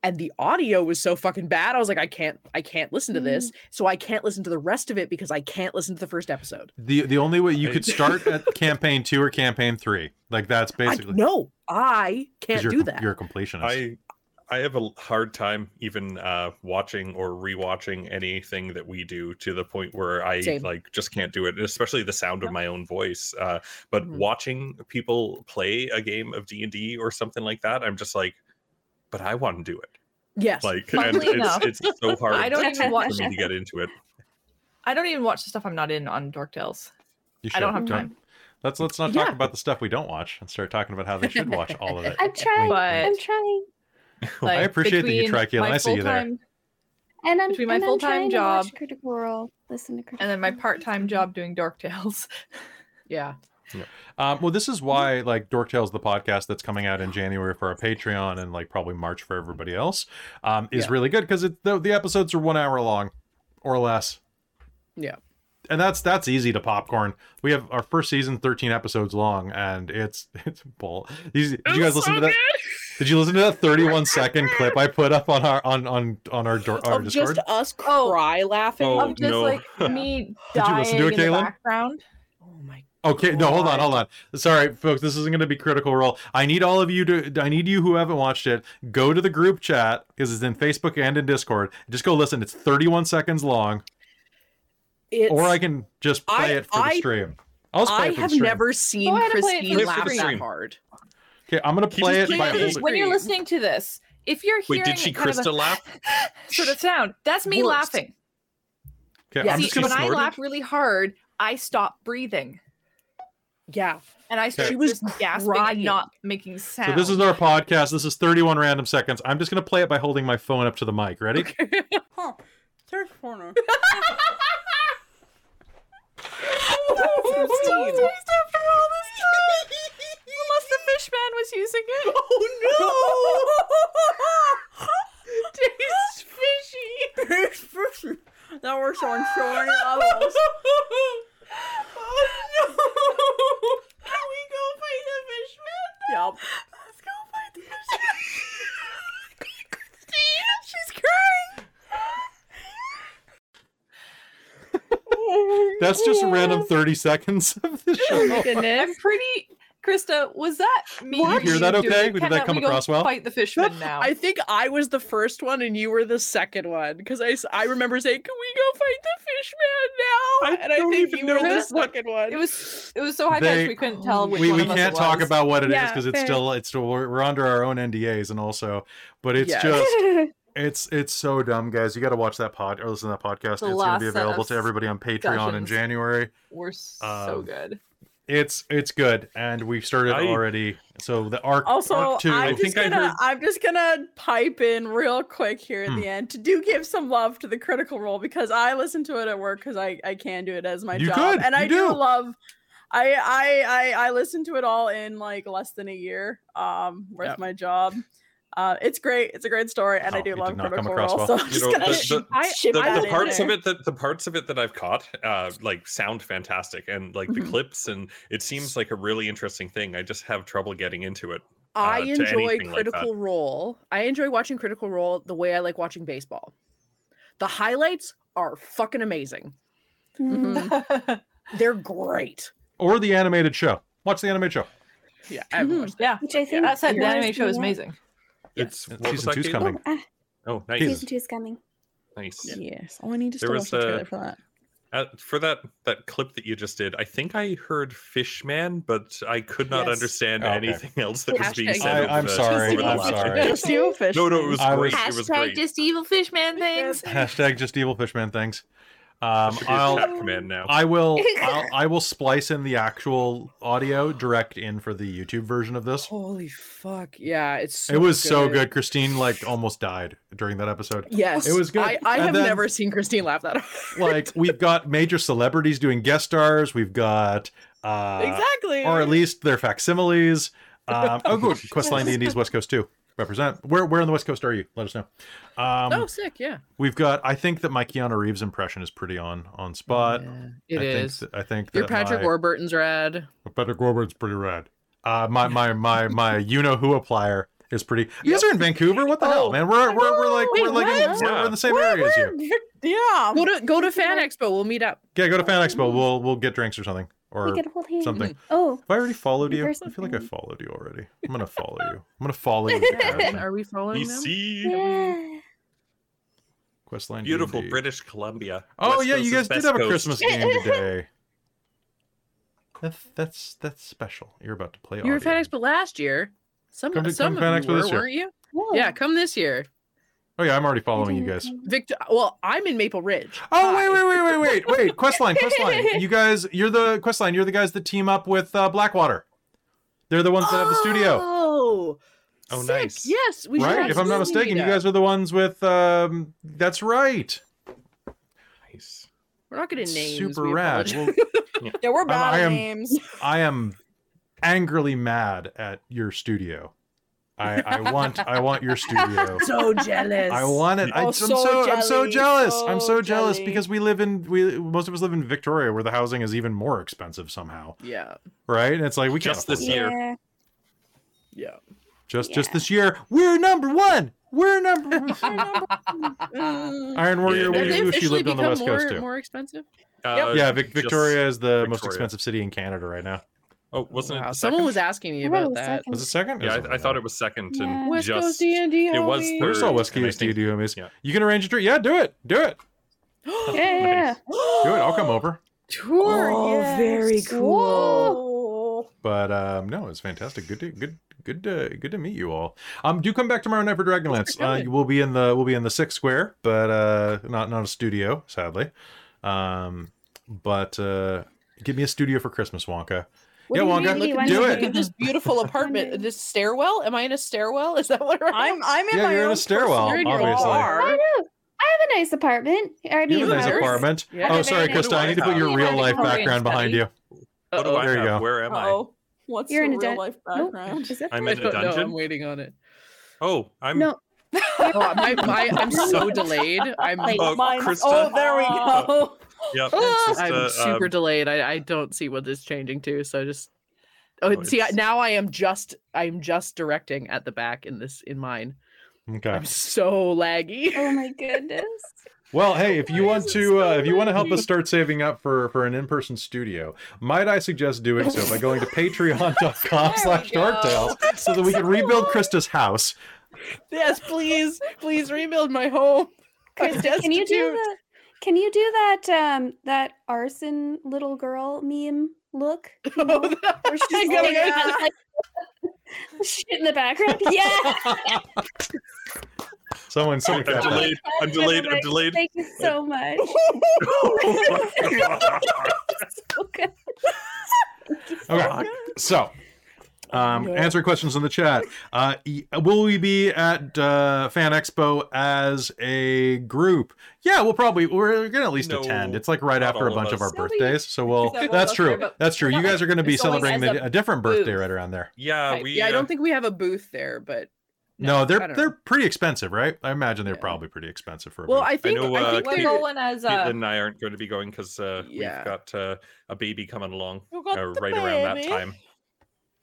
And the audio was so fucking bad. I was like, I can't, I can't listen to this. So I can't listen to the rest of it because I can't listen to the first episode.
The the only way you could start at campaign two or campaign three, like that's
I,
basically
no, I can't
you're,
do that.
You're a completionist.
I I have a hard time even uh, watching or rewatching anything that we do to the point where I
Same.
like just can't do it, especially the sound of my own voice. Uh, but
Mhm.
watching people play a game of D and D or something like that, I'm just like, but I want to do it.
Yes.
Like, and
Funnily
it's,
enough,
it's so hard
I don't
even
for
watch-
me to get into it.
I don't even watch the stuff I'm not in on Dork Tales.
You
I don't have time.
Let's let's not talk
Yeah.
about the stuff we don't watch and start talking about how they should watch all of it.
I'm trying.
But-
I'm trying.
Like,
I appreciate that you
between
try, Caitlin. I see you there.
And I'm,
Between my
and I'm
full-time
trying to watch
job
Critical Role, listen to Critical
And then my part-time job doing Dork Tales.
Yeah.
Um, well, this is why like Dork Tales, the podcast that's coming out in January for our Patreon and like probably March for everybody else, um, is
Yeah.
really good because the, the episodes are one hour long or less.
Yeah.
and that's that's easy to popcorn. We have our first season, thirteen episodes long, and it's it's bull. These, did you guys listen to that? Did you listen to that thirty-one second clip I put up on our on on on our, door, our
Of just
Discord?
us
Oh.
cry laughing.
Oh,
of just
no.
like me
Did you
dying
listen to it,
in the background.
Oh my
Okay, no, hold on, hold on. Sorry, folks, this isn't going to be critical role. I need all of you to. I need you who haven't watched it. Go to the group chat because it's in Facebook and in Discord. Just go listen. It's 31 seconds long,
It's,
or I can just play
I-
it for the stream. I'll just play
I
it for the
have
stream.
never seen oh,
Go ahead and play it for
Christine laugh that
stream.
hard.
Okay, I'm going to play it by holding.
when you're listening to this, if you're hearing
Wait,
hearing
did she
it kind of
Krista
a
laugh?
sort of sound, that's me
Worse.
laughing.
Okay,
Yeah,
I'm
See,
just going
when
to.
I laugh really hard, I stop breathing
Yeah.
and I start
She was
just gasping
crying.
and not making sound.
So this is our podcast. This is 31 random seconds. I'm just going to play it by holding my phone up to the mic. Ready?
Huh. Third corner.
Christine. Unless the fish man was using it.
Oh no! Tastes fishy. Tastes fishy. That works on so many levels. Oh no! Can we go fight the fishman? Yep. Let's go fight the fishman. Christine, she's crying.
That's just a random 30 seconds of the oh show.
I'm pretty. Krista, was that me?
Did you hear that
doing
okay? Did
Can
that come
we
across well?
Fight the fishman now.
I think I was the first one and you were the second one because I, I remember saying, "Can we go fight the fishman now?"
I
and I
don't
think
even
you were
know
the
this one.
second one.
It was it was so high pitched we couldn't tell which
we,
one
we
of
can't
it
talk about what it is
Yeah,
because it's
fair.
still it's still we're, we're under our own NDAs and also but it's
Yes.
just it's it's so dumb guys you got to watch that pod or listen to that podcast
The
it's going to be available to everybody on Patreon in. January
We're so
Um,
good.
It's it's good and we've started
I-
already so the arc
Also,
arc two
I'm
I
just
think
gonna
heard-
I'm just gonna pipe in real quick here at
Hmm.
the end to do give some love to the critical role because I listen to it at work because I I can do it as my
You
job
could,
and I
you
do
do.
love. I I I I listened to it all in like less than a year um with
Yeah.
my job. Uh, it's great. It's a great story, and
Oh,
I do love
did not
critical role.
well.
So I'm
You
just
know,
gonna
the-
sh-
the-
I- ship
the,
that
the parts of it that the parts of it that I've caught uh like sound fantastic and like the
Mhm.
clips and it seems like a really interesting thing i just have trouble getting into it
I
uh, to
enjoy
anything like.
Critical Role. I enjoy watching Critical Role the way I like watching baseball. The highlights are fucking amazing.
Mm.
They're great.
or the animated show watch the animated show
Yeah, I haven't
Mhm.
yeah.
Which I think
That said, the animated show is amazing.
It's
Yeah, season two's coming.
Oh, ah,
oh nice
season two is coming.
nice
Yes. Oh, I need to
There
still watch the trailer
uh,
for that.
Uh, for that that clip that you just did i think i heard fishman but i could not
Yes.
understand
Oh, okay.
anything else that was being said
I, I'm sorry,
over the
I'm sorry.
bit.
Just evil fish.
no no it was
I
great
was-
it was great
just evil fishman things.
hashtag just evil fishman things um
Should be a
I'll
command now
I will I'll, I will splice in the actual audio direct in for the YouTube version of this.
Holy fuck. Yeah, it's so
it was so good. Christine like almost died during that episode.
Yes.
It was good.
I, I have
then-
never seen Christine laugh that hard.
Like we've got major celebrities doing guest stars. We've got uh
exactly.
or at least their facsimiles. Um, oh, good. Questline D&D's West Coast too. Represent. Where where on the West Coast are you? Let us know. Um,
oh, sick. Yeah.
We've got. I think that my Keanu Reeves impression is pretty on on spot.
Yeah, it
I
is.
Think, th- I think
Your
that
Patrick
my,
Warburton's rad.
Patrick Warburton's pretty rad. Uh, my my my my you know who applier is pretty. You guys are in Vancouver. What the hell,
Oh.
man? We're we're, we're like
Wait,
we're like in,
what?
we're, we're in the same area as you.
Yeah.
Go to go to Fan Expo. We'll meet up.
Yeah, go to Fan Expo. We'll we'll get drinks or something, or
we could hold hands.
something.
Oh,
Have I already followed you? I feel like I followed you already. I'm gonna follow you. I'm gonna follow you.
Yeah. Are we following them?
BC,
yeah.
Questline.
beautiful
D&D.
British Columbia.
Oh
West
yeah,
Coast
you guys did have a
coast.
Christmas game today. That's that's that's special. You're about to play.
You were at
audio.
Fan Expo last year. Some,
Come to-
some
come to Fan
you were,
this year.
weren't you?
Whoa.
Yeah, come this year.
Oh yeah, I'm already following you guys.
Victor. Well, I'm in Maple Ridge.
Oh
Hi.
wait, wait, wait, wait, wait, wait! Questline, Questline. You guys, you're the Questline. You're the guys that team up with uh, Blackwater. They're the ones that have the studio,
Oh.
Oh,
sick.
nice.
Yes, we should
right? If I'm not mistaken,
meet
you guys are the ones with. Um, that's right.
Nice.
We're not going to name.
Super rad. Well,
Yeah, we're bad
I am,
names.
I am angrily mad at your studio. I, I want I want your studio.
so jealous.
I want it. I,
Oh,
I'm
so
so I'm so
jelly,
jealous. I'm
so
so jealous
jelly.
because we live in we most of us live in Victoria where the housing is even more expensive somehow,
Yeah.
right? And it's like we can't
Just this
afford it.
year.
Yeah.
Yeah.
just just this year we're number one. We're number one. Iron Warrior.
Yeah.
Have
We
they officially
lived on the
become
west
more,
coast too.
more expensive?
Uh,
Yeah, Vic- Victoria is the most expensive city in Canada right now.
Oh, wasn't
Wow.
it?
Someone
second?
was asking me
I thought it
about that.
second.
Was it second?
Yeah, I, I thought it was second,
Yeah.
and
West Coast
just
D&D.
it was
homie.
We're
third.
still West
and I
Coast
think-
DDMs.
yeah.
You can arrange a trip. Yeah, do it. Do it.
Yeah, yeah.
Do it. I'll come over.
Tour.
Oh,
yes.
very cool.
But um, no, it's fantastic. Good to good good to good to meet you all. Um, do come back tomorrow night for Dragonlance. Uh, we'll be in the we'll be in the sixth square, but uh, not not a studio, sadly. Um, but uh, give me a studio for Christmas, Wonka.
What
yeah,
do you
Wonka,
mean?
Look at
do
this,
it.
Look at this beautiful apartment. This stairwell. Am I in a stairwell? Is that what we're
I'm I'm in
Yeah,
my
you're in a
own
stairwell,
personal
You're in your
obviously.
bar.
I know. I have a nice apartment. I
You have a nice
Yours?
apartment.
Yeah.
Oh, sorry, Krista.
nice.
I need to put your real life background behind you.
What do
Uh-oh.
I
There you
have?
go.
Where am I?
Oh, what's
You're
your
in a
real
dun-
life background?
Is?
I'm
I
in a
don't
dungeon.
I'm waiting on it.
Oh, I'm.
No.
Oh, my, my, I'm so delayed. I'm
Like-
Oh,
Mine's-
Krista.
oh, there we oh. go.
Yep. just,
I'm
uh,
super
um,
delayed. I, I don't see what this changing to. So just oh,
Oh,
see I- now I am just I'm just directing at the back in this in mine.
Okay.
I'm so laggy.
Oh my goodness.
Well, hey, if you
Why
want to,
so
uh, if you want to help us start saving up for for an in-person studio, might I suggest doing so by going to Patreon.com/slash
There we go.
Dorktales so that we can rebuild Krista's house.
yes, please, please rebuild my home. I'm
Krista, can you do
destitute.
the can you do that um that arson little girl meme look? You know,
Oh, that-
where she's
I gotta
sitting
go-
on, like, shit in the background. Yeah.
Someone, someone
I'm
got that.
delayed. I'm delayed. I'm delayed.
Thank you so much.
Oh my God.
So good.
Okay, so um,
Yeah.
answering questions in the chat. Uh, will we be at uh, Fan Expo as a group? Yeah, we'll probably we're gonna at least
No,
attend. It's like right after a
all of
bunch of our
us.
No, we-
birthdays, so we'll.
Several
That's
of us are,
true.
but
That's true. You guys are going to be celebrating
a
a different birthday
booth.
right around there.
Yeah,
Right.
we.
yeah, I
uh,
don't think we have a booth there, but
No,
I
they're they're
know.
pretty expensive, right? I imagine they're
Yeah.
probably pretty expensive for. A
well,
booth.
I think
know,
I
uh,
think
We're
Kate-
going as
Caitlin and I aren't going to be going because uh,
Yeah.
we've got uh, a baby coming along
got
uh,
the
right around that time.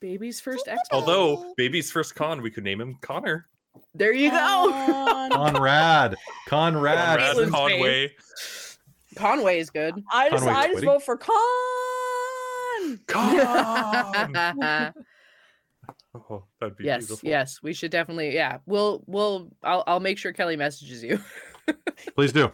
Baby's first expo.
Although baby's first con, we could name him Connor.
there you go.
Conrad, Conrad.
Conrad
Caitlin's
Conway.
Conway is good.
I just
Conway
I just
Twitty.
vote for Con.
Con. oh, that'd be
yes,
beautiful.
yes, we should definitely. Yeah, we'll we'll. I'll I'll make sure Kelly messages you.
Please do.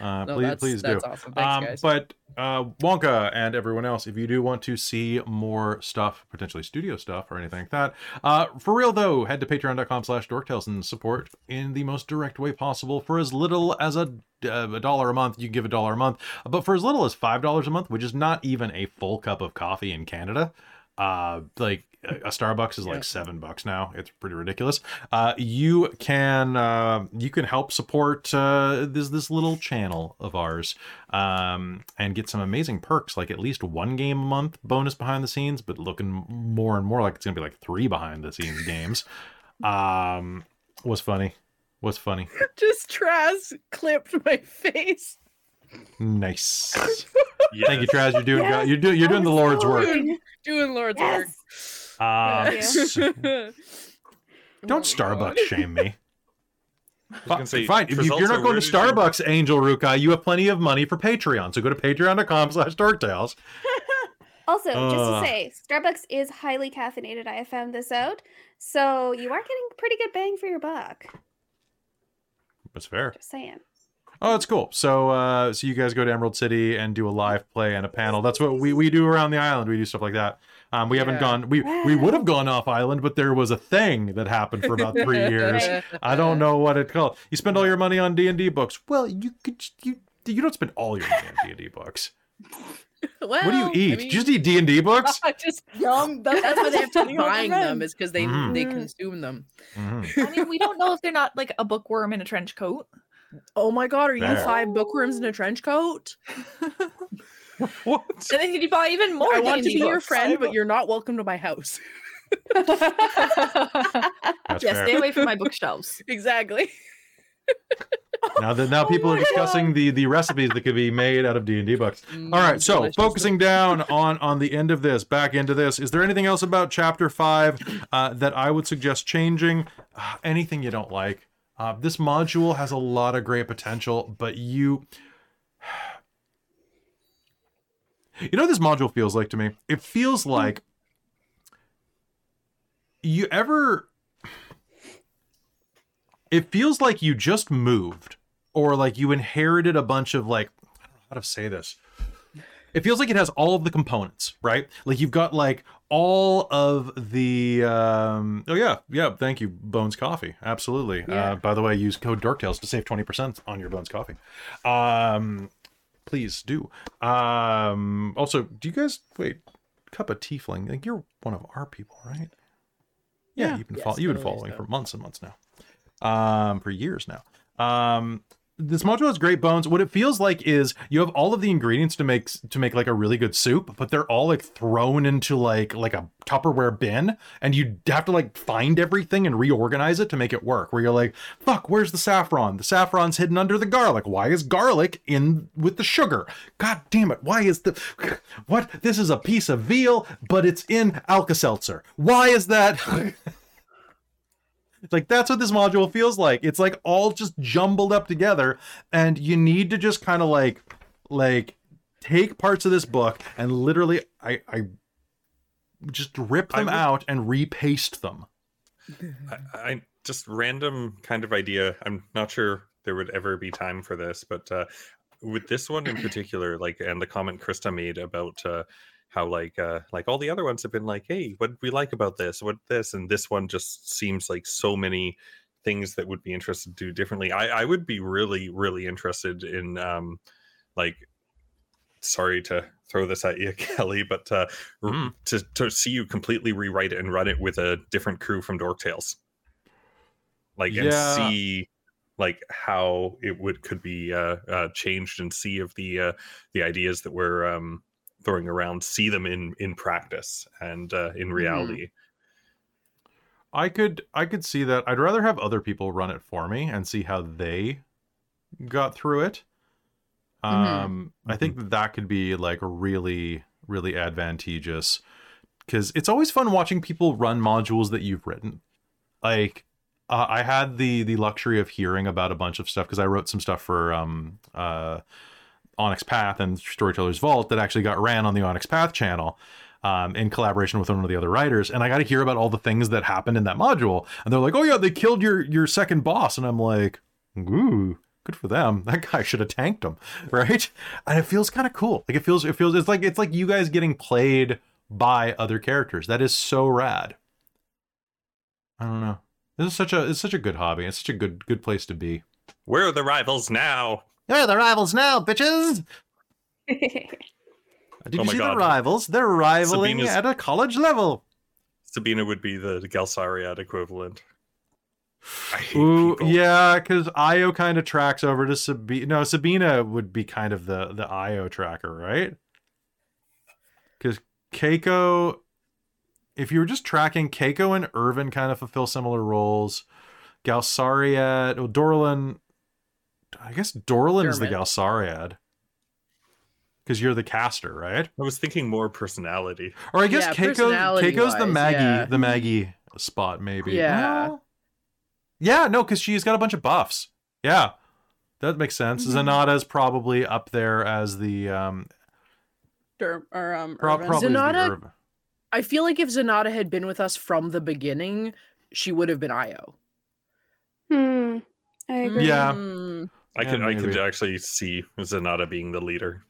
Uh,
No,
please,
that's,
please do.
that's awesome. Thanks,
um,
guys.
but uh, Wonka and everyone else, if you do want to see more stuff, potentially studio stuff or anything like that, uh, for real though, head to patreon.com slash dorktales and support in the most direct way possible for as little as a, uh, a dollar a month. You give a dollar a month, but for as little as $5 a month, which is not even a full cup of coffee in Canada, uh, like a a Starbucks is
Yeah.
like seven bucks now. It's pretty ridiculous. Uh, you can uh, you can help support uh, this this little channel of ours um, and get some amazing perks, like at least one game a month bonus behind the scenes, but looking more and more like it's gonna be like three behind the scenes games. Um, was funny. What's funny.
Just Traz clipped my face.
Nice.
Yes.
Thank you, Traz. You're doing
Yes,
you're doing you're doing the Lord's
so
work.
good.
Doing Lord's
Yes.
Uh,
Thank
s-
work.
don't
Oh my God.
Starbucks shame me.
I was
Fi-
gonna say,
Fine. If you, you're not going to
did you-
Starbucks, Angel Rukai, you have plenty of money for Patreon. So go to patreon.com slash dorktales.
Also, just to say, Starbucks is highly caffeinated. I have found this out. So you are getting pretty good bang for your buck.
That's fair.
Just saying.
Oh, that's cool. So, uh, so you guys go to Emerald City and do a live play and a panel. That's what we, we do around the island. We do stuff like that. Um, we haven't gone. We we would have gone off island, but there was a thing that happened for about three years. I don't know what it called. You spend all your money on D and D books. Well, you could you you don't spend all your money on D and D books.
Well,
What do you
I
eat?
mean,
Just eat D and D books.
I just
Yum.
that's why they have to
Depending on the
buying them is because they
Mhm.
they
Mm.
consume them.
Mhm.
I mean, we don't know if they're not like a bookworm in a trench coat.
Oh my god, are you
Fair.
five bookworms in a trench coat?
What?
And then you buy even more.
I want to
D&D
be your friend, but you're not welcome to my house.
That's
yeah,
fair.
stay away from my bookshelves.
exactly.
Now that now
Oh
people are
my
discussing the the recipes that could be made out of D and D books. All right, so
Delicious.
focusing down on on the end of this, back into this. Is there anything else about chapter five uh, that I would suggest changing? Uh, anything you don't like? Uh, this module has a lot of great potential, but you, you know, what this module feels like to me. It feels like you ever. It feels like you just moved, or like you inherited a bunch of like I don't know how to say this. It feels like it has all of the components, right? Like you've got like all of the um oh yeah, yeah, thank you, Bones Coffee. Absolutely.
Yeah.
Uh by the way, use code DorkTales to save 20% on your Bones Coffee. Um please do. Um also, do you guys wait, Cup of Tiefling, like you're one of our people, right? Yeah,
Yeah.
you've been
Yes,
follow- you've been following
so.
for months and months now. Um for years now. Um this module has great bones. What it feels like is you have all of the ingredients to make to make like a really good soup, but they're all like thrown into like like a Tupperware bin, and you have to like find everything and reorganize it to make it work. Where you're like, "Fuck, where's the saffron? The saffron's hidden under the garlic. Why is garlic in with the sugar? God damn it! Why is the what? This is a piece of veal, but it's in Alka Seltzer. Why is that?" Like that's what this module feels like. It's like all just jumbled up together and you need to just kind of like like take parts of this book and literally I I just rip them out and repaste them.
I, I just random kind of idea. I'm not sure there would ever be time for this, but uh, with this one in particular, like, and the comment Krista made about uh, how like uh, like all the other ones have been like, hey, what we like about this? What this? And this one just seems like so many things that would be interested to do differently. I, I would be really really interested in um, like sorry to throw this at you kelly but uh
Mm.
to, to see you completely rewrite it and run it with a different crew from dork tales like and
Yeah.
see like how it would could be uh, uh changed and see if the uh the ideas that we're um throwing around see them in in practice and uh in reality
I could I could see that. I'd rather have other people run it for me and see how they got through it.
Mhm.
Um I think that that could be like really really advantageous cuz it's always fun watching people run modules that you've written. Like uh, I had the the luxury of hearing about a bunch of stuff cuz I wrote some stuff for um uh Onyx Path and Storyteller's Vault that actually got ran on the Onyx Path channel um, in collaboration with one of the other writers. And I got to hear about all the things that happened in that module. And they're like, "Oh yeah, they killed your your second boss," and I'm like, "Ooh." Good for them. That guy should have tanked him, right? And it feels kind of cool. Like it feels, it feels, it's like it's like you guys getting played by other characters. That is so rad. I don't know. This is such a, it's such a good hobby. It's such a good, good place to be.
where are the rivals now
They're the rivals now, bitches. Did
Oh
you see the rivals? They're rivaling
Sabina's-
at a college level.
sabina would be the galsariad equivalent I hate
Ooh,
people.
yeah, because Io kind of tracks over to Sabina. No, Sabina would be kind of the the Io tracker, right? Because Keiko, if you were just tracking, Keiko and Irvin kind of fulfill similar roles. Galsariad, well, Dorlin, I guess Dorlin's the
Dermot.
Galsariad. Because you're the caster, right?
I was thinking more personality.
Or I guess
Yeah,
Keiko, Keiko's the Maggie,
yeah.
the Maggie spot, maybe.
Yeah.
Well, Yeah, no, because she's got a bunch of buffs. Yeah, that makes sense.
Mhm.
Zanata's probably up there as the um,
Dur- or um,
pro-
Irvin.
probably as the
Zanata-
Irv-
I feel like if Zanata had been with us from the beginning, she would have been Io.
Hmm. I agree.
Yeah.
Mm,
I
Yeah,
could I could actually see Zanata being the leader.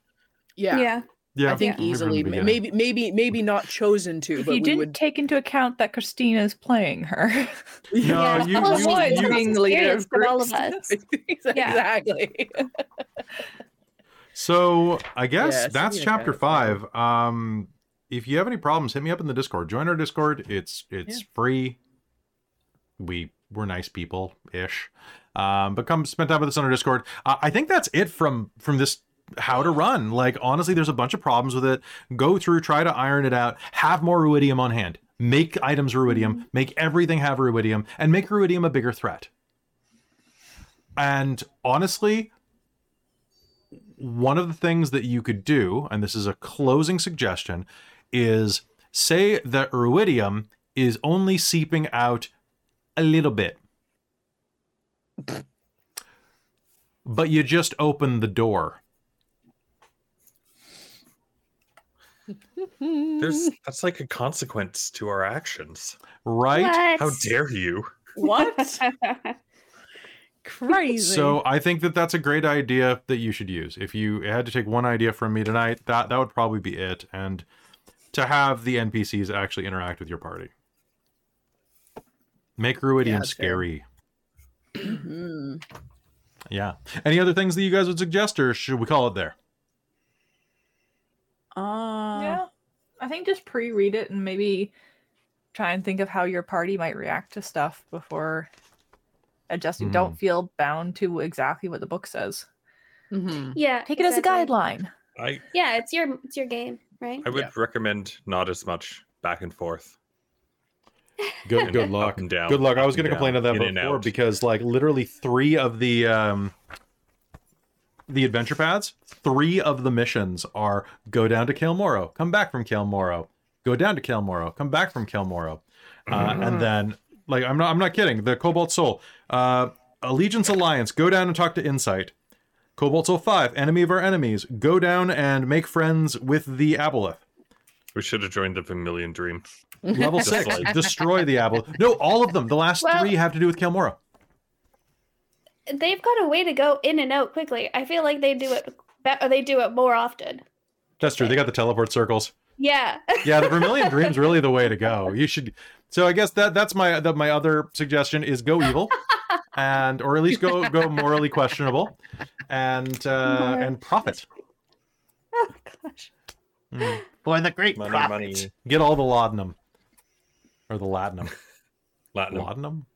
Yeah.
Yeah.
Yeah,
I think
maybe from the
easily. Maybe, maybe, maybe not chosen to,
If
but
you
we
didn't
would.
take into account that Christina is playing her.
No,
Yeah.
you,
Well,
you,
Someone's
you-
being the leader of
Experienced all of us.
Exactly.
So I guess
Yeah,
that's chapter
kind
five. Um, if you have any problems, hit me up in the Discord. Join our Discord. It's it's free. We we're nice people ish. Um, but come spend time with us on our Discord. Uh, I think that's it from from this how to run. Like honestly, there's a bunch of problems with it. Go through, try to iron it out. Have more ruidium on hand. Make items ruidium. Make everything have ruidium, and make ruidium a bigger threat. And honestly, one of the things that you could do, and this is a closing suggestion, is say that Ruidium is only seeping out a little bit. But you just open the door.
There's that's like a consequence to our actions.
Right?
What?
How dare you?
what? Crazy.
So I think that that's a great idea that you should use. If you had to take one idea from me tonight, that that would probably be it. And to have the NPCs actually interact with your party. Make Ruidium
Yeah, that's fair.
scary.
Mhm.
Yeah. Any other things that you guys would suggest, or should we call it there?
Uh,
yeah. I think just pre-read it and maybe try and think of how your party might react to stuff before adjusting.
Mhm.
Don't feel bound to exactly what the book says.
Mhm.
yeah.
Take it as a guideline.
I
Yeah, it's your it's your game, right?
I would
Yeah.
recommend not as much back and forth.
Good good luck.
and down,
Good luck. I was going to complain
down,
of that before because like literally 3 of the um the adventure paths, 3 of the missions are go down to Cael Morrow, come back from Cael Morrow, go down to Cael Morrow, come back from Cael Morrow. Uh,
Mm-hmm.
and then like I'm not I'm not kidding. The Cobalt Soul, uh Allegiance Alliance, go down and talk to Insight. Cobalt Soul 5, enemy of our enemies, go down and make friends with the Aboleth.
We should have joined the Vermilion Dream.
Level six,
like-
destroy the Aboleth. No, all of them. The last
Well-
three have to do with Cael Morrow.
They've got a way to go in and out quickly. I feel like they do it be- or they do it more often.
That's true. They got the teleport circles.
Yeah.
Yeah, the Vermilion Dream's really the way to go. You should. So I guess that that's my that my other suggestion is go evil, and or at least go go morally questionable, and uh, and profit.
oh gosh.
Mm. For the great
Money,
profit.
money.
Get all the laudanum, or the latinum.
Latinum.
Laudanum.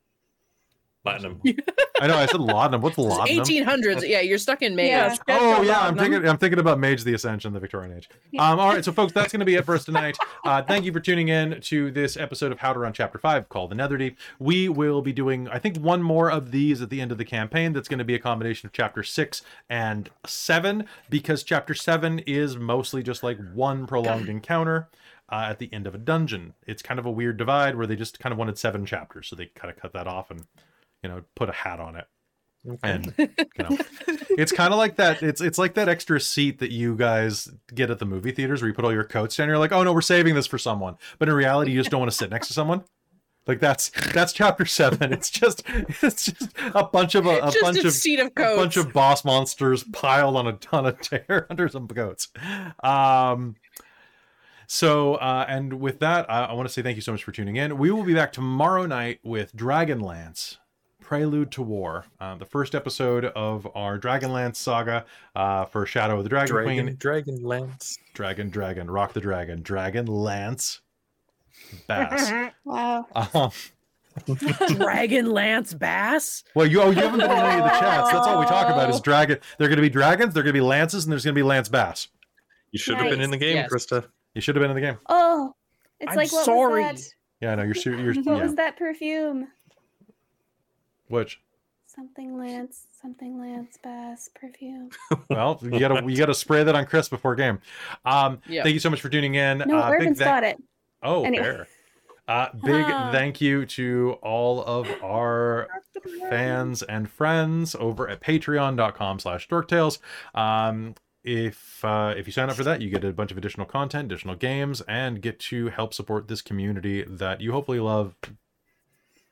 Latinum.
I know I said laudanum. What's
It's
laudanum?
1800s. Yeah, you're stuck in May.
Yeah.
Oh yeah, I'm thinking. I'm thinking about Mage the Ascension, the Victorian Age. Um, all right, so folks, that's going to be it for us tonight. Uh, thank you for tuning in to this episode of How to Run Chapter Five, called the Netherdeep. We will be doing, I think, one more of these at the end of the campaign. That's going to be a combination of Chapter Six and Seven, because Chapter Seven is mostly just like one prolonged encounter. Uh, at the end of a dungeon, it's kind of a weird divide where they just kind of wanted seven chapters, so they kind of cut that off and, you know, put a hat on it. And you know it's kind of like that it's it's like that extra seat that you guys get at the movie theaters where you put all your coats down you're like oh no we're saving this for someone. But in reality you just don't want to sit next to someone? Like that's that's chapter seven. It's just it's just a bunch of a, a bunch
a
of
seat of
a
coats.
bunch of boss monsters piled on a ton of tear under some goats um so uh and with that i, I want to say thank you so much for tuning in. We will be back tomorrow night with dragonlance prelude to war uh, the first episode of our dragonlance saga uh for shadow of the dragon,
Dragon,
queen
Dragon Lance.
dragon dragon rock the dragon dragon lance bass
Wow.
um,
Dragon Lance Bass.
Well, you oh you haven't been in any of the chats. That's all we talk about is dragon. They're going to be dragons. They're going to be lances, and there's going to be lance bass.
You should have been in the game,
Yes.
Krista.
You should have been in the game.
Oh, it's
I'm
like what
sorry.
was that?
Yeah, no, you're su- you're
What
yeah.
was that perfume?
Which
Something Lance, something Lance Bass perfume.
well, you gotta you gotta spray that on Chris before game. Um,
Yeah.
thank you so much for tuning in.
No,
uh, big
Irvin's
thank-
got it.
Oh,
Anyway.
fair. Uh, big thank you to all of our fans and friends over at patreon.com slash dorktales um if uh, if you sign up for that you get a bunch of additional content additional games and get to help support this community that you hopefully love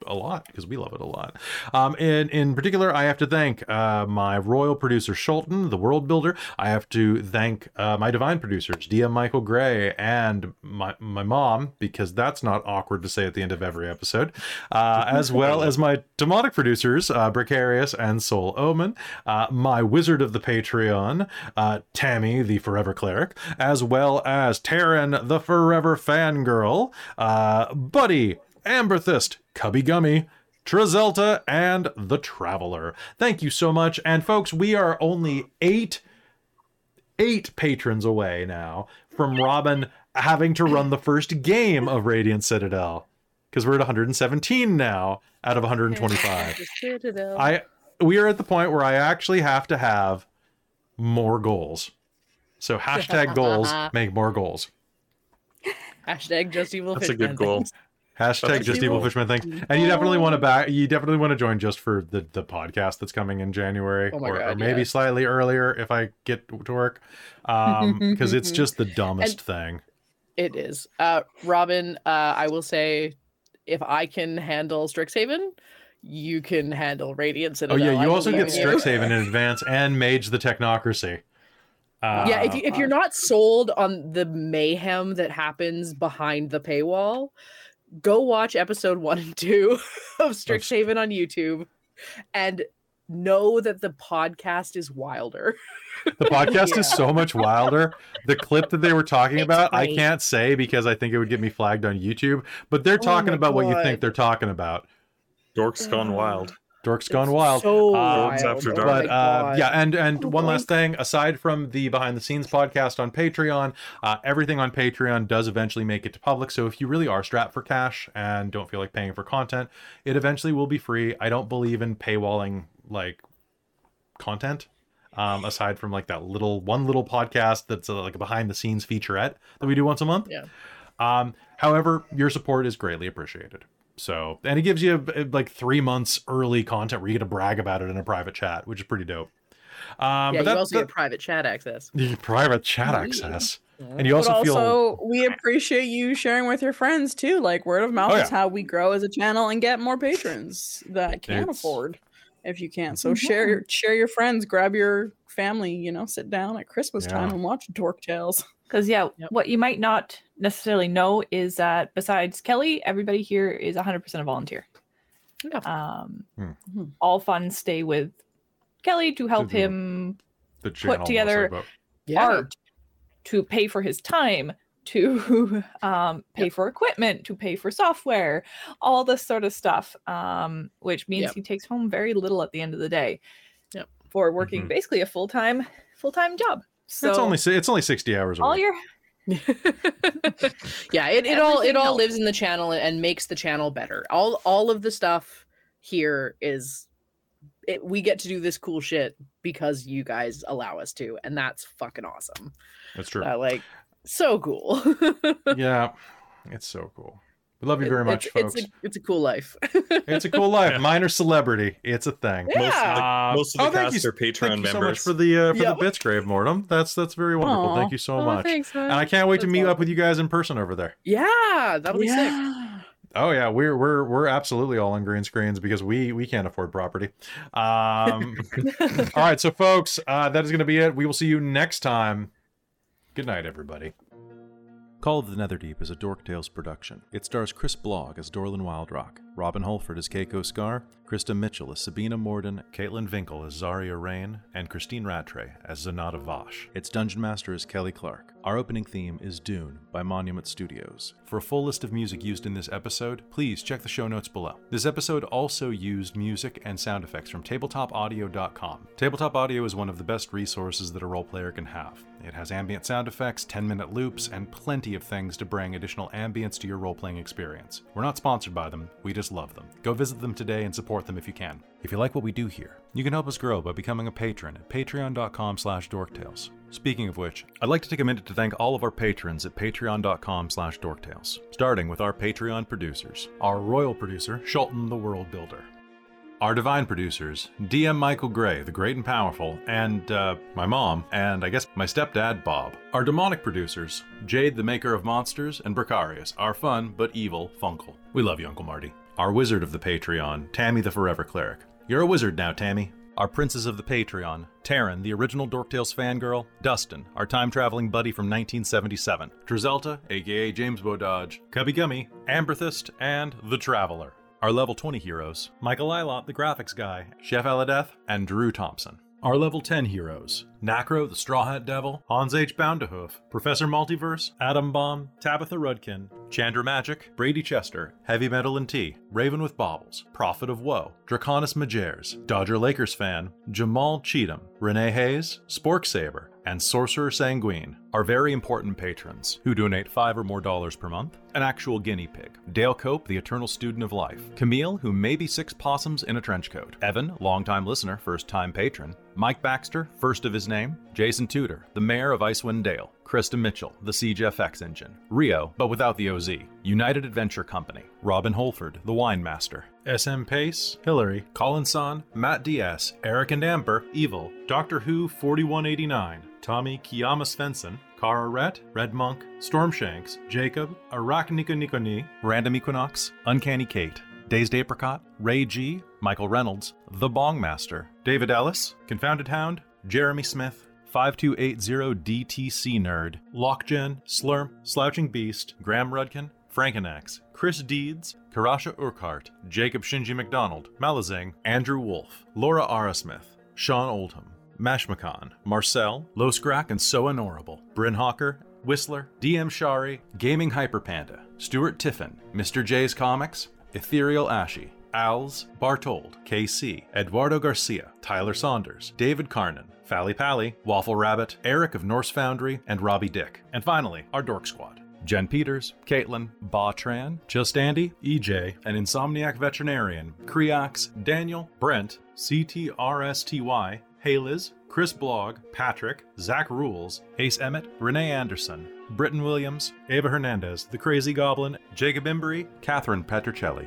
a lot because we love it a lot. Um, and in particular, I have to thank uh, my royal producer Schulten, the world builder. I have to thank uh, my divine producers, DM Michael Gray, and my my mom because that's not awkward to say at the end of every episode, uh, as well as my demonic producers, uh, Precarious and Soul Omen, uh, my wizard of the Patreon, uh, Tammy, the forever cleric, as well as Taryn, the forever fangirl, uh, Buddy. Amberthist, Cubby Gummy, Trazelta, and The Traveler. Thank you so much. And folks, we are only eight, eight patrons away now from Robin having to run the first game of Radiant Citadel. Because we're at 117 now out of 125. I we are at the point where I actually have to have more goals. So hashtag goals make more goals.
Hashtag just evil
That's a good goal.
Things.
Hashtag just
evil.
fishman thing. And you definitely want to back you definitely want to join just for the the podcast that's coming in January
Oh
or, or maybe
yeah.
slightly earlier if I get to work. Um because it's just the dumbest thing.
It is. Uh, Robin, uh, I will say, if I can handle Strixhaven, you can handle Radiant
Oh
Citadel.
yeah, you also get. Strixhaven in advance and Mage the Technocracy. Uh,
yeah, if, you, if you're not sold on the mayhem that happens behind the paywall, go watch episode one and two of Strixhaven on YouTube and know that the podcast is wilder.
The podcast is so much wilder. The clip that they were talking
It's
about, I can't say because I think it would get me flagged on YouTube. But they're
Oh
talking
my
about what you think they're talking about.
Dork's gone mm. wild.
Dork's Gone
It's
Wild.
So
Uh,
wild.
After
Oh
Dark.
but uh, yeah, and and
Oh
one
boy.
last thing, aside from the behind the scenes podcast on Patreon, uh, everything on Patreon does eventually make it to public. So if you really are strapped for cash and don't feel like paying for content, it eventually will be free. I don't believe in paywalling like content. Um, aside from like that little one little podcast that's uh, like a behind the scenes featurette that we do once a month.
Yeah.
Um, however, your support is greatly appreciated. So, and it gives you uh, like three months early content where you get to brag about it in a private chat, which is pretty dope. Um,
yeah,
but that,
you also
that-
get private chat access.
you get private chat
Ooh.
access, and you
But
also feel
also, we appreciate you sharing with your friends too. Like word of mouth
Oh,
is how we grow as a channel and get more patrons that can
It's-
afford if you can. So share your share your friends, grab your family, you know, sit down at Christmas time and watch Dork Tales.
Because yeah,
Yep.
what you might not necessarily know is that besides Kelly, everybody here is 100% a volunteer.
Yeah.
Um,
Hmm.
Mhm.
All funds stay with Kelly to help
do.
him
the channel
together-
mostly,
art, to pay for his time, to um, pay for equipment, to pay for software, all this sort of stuff, um, which means
Yep.
he takes home very little at the end of the day.
Yep.
For working
Mhm.
basically a full time full time job. So
it's only it's only sixty hours. A
all
week.
your
yeah, it, it all it all
helps.
lives in the channel and makes the channel better. All all of the stuff here is it, we get to do this cool shit because you guys allow us to, and that's fucking awesome.
That's true.
Uh, like so cool.
yeah, it's so cool. We love you very much,
it's,
folks.
It's a, it's a cool life.
It's a cool life.
Yeah.
Minor celebrity. It's a thing.
Yeah.
Most of the,
Uh,
most of the
oh, thank
cast
you-
are Patreon
Thank you so much
members.
for the uh, for
Yep.
the bits, Grave Mortem. That's that's very wonderful.
Aw.
Thank you so
Oh,
much.
thanks, man.
And I can't wait to
That's
meet up with you guys in person over there.
Yeah, that'll be sick.
Oh yeah, we're we're we're absolutely all on green screens because we we can't afford property. Um, all right, so folks, uh, that is going to be it. We will see you next time. Good night, everybody. Call of the Netherdeep is a Dork Tales production. It stars Chris Blogg as Dorlin Wildrock, Robin Holford as Keiko Scar, Krista Mitchell as Sabina Morden, Caitlin Vinkel as Zaria Rain, and Christine Rattray as Zanata Vosh. Its Dungeon Master is Kelly Clark. Our opening theme is Dune by Monument Studios. For a full list of music used in this episode, please check the show notes below. This episode also used music and sound effects from tabletopaudio.com. Tabletop Audio is one of the best resources that a role player can have. It has ambient sound effects, 10 minute loops, and plenty of things to bring additional ambience to your role playing experience. We're not sponsored by them, we just love them. Go visit them today and support them if you can. If you like what we do here, you can help us grow by becoming a patron at patreon.com slash dorktales. Speaking of which, I'd like to take a minute to thank all of our patrons at patreon.com slash dorktales, starting with our Patreon producers. Our royal producer, Shulton the World Builder. Our divine producers, DM Michael Gray, the great and powerful, and uh, my mom, and I guess my stepdad, Bob. Our demonic producers, Jade, the maker of monsters, and Bricarius, our fun but evil Funkle. We love you, Uncle Marty. Our wizard of the Patreon, Tammy the Forever Cleric. You're a wizard now, Tammy. Our princes of the Patreon, Taryn, the original Dorktales fangirl, Dustin, our time traveling buddy from 1977, Drizelta, aka James Bododge, Cubby Gummy, Amberthist, and The Traveler. Our level 20 heroes, Michael Ilott, the graphics guy, Chef Eladeth, and Drew Thompson. Our level 10 heroes, Nacro, the Straw Hat Devil, Hans H. Bounderhoof, Professor Multiverse, Atom Bomb, Tabitha Rudkin, Chandra Magic, Brady Chester, Heavy Metal and Tea, Raven with Baubles, Prophet of Woe, Draconis Majers, Dodger Lakers fan, Jamal Cheatham, Renee Hayes, Spork Saber, and Sorcerer Sanguine are very important patrons who donate five or more dollars per month. An actual guinea pig. Dale Cope, the eternal student of life. Camille, who may be six possums in a trench coat. Evan, longtime listener, first time patron. Mike Baxter, first of his name. Jason Tudor, the mayor of Icewind Dale. Krista Mitchell, the Siege FX engine. Rio, but without the OZ. United Adventure Company. Robin Holford, the wine master. SM Pace, Hillary, Colin Son, Matt Diaz, Eric and Amber, Evil, Doctor Who 4189, Tommy Kiyama Svensson, Kara Rhett, Red Monk, Stormshanks, Jacob, Arachniconiconi, Random Equinox, Uncanny Kate, Dazed Apricot, Ray G, Michael Reynolds, The Bong Master, David Ellis, Confounded Hound, Jeremy Smith, 5280DTC Nerd, Lockgen, Slurm, Slouching Beast, Graham Rudkin, Frankenax, Chris Deeds, Karasha Urquhart, Jacob Shinji McDonald, Malazing, Andrew Wolf, Laura Arasmith, Sean Oldham, Mashmakan, Marcel, Losgrak and So Honorable, Bryn Hawker, Whistler, DM Shari, Gaming Hyperpanda, Stuart Tiffin, Mr. J's Comics, Ethereal Ashy, Als, Bartold, KC, Eduardo Garcia, Tyler Saunders, David Carnan, Fally Pally, Waffle Rabbit, Eric of Norse Foundry, and Robbie Dick. And finally, our Dork Squad. Jen Peters, Caitlin, Ba Tran, Just Andy, EJ, an Insomniac Veterinarian, Creox, Daniel, Brent, CTRSTY, Hayliz, Chris Blog, Patrick, Zach Rules, Ace Emmett, Renee Anderson, Britton Williams, Ava Hernandez, The Crazy Goblin, Jacob Embry, Catherine Petricelli,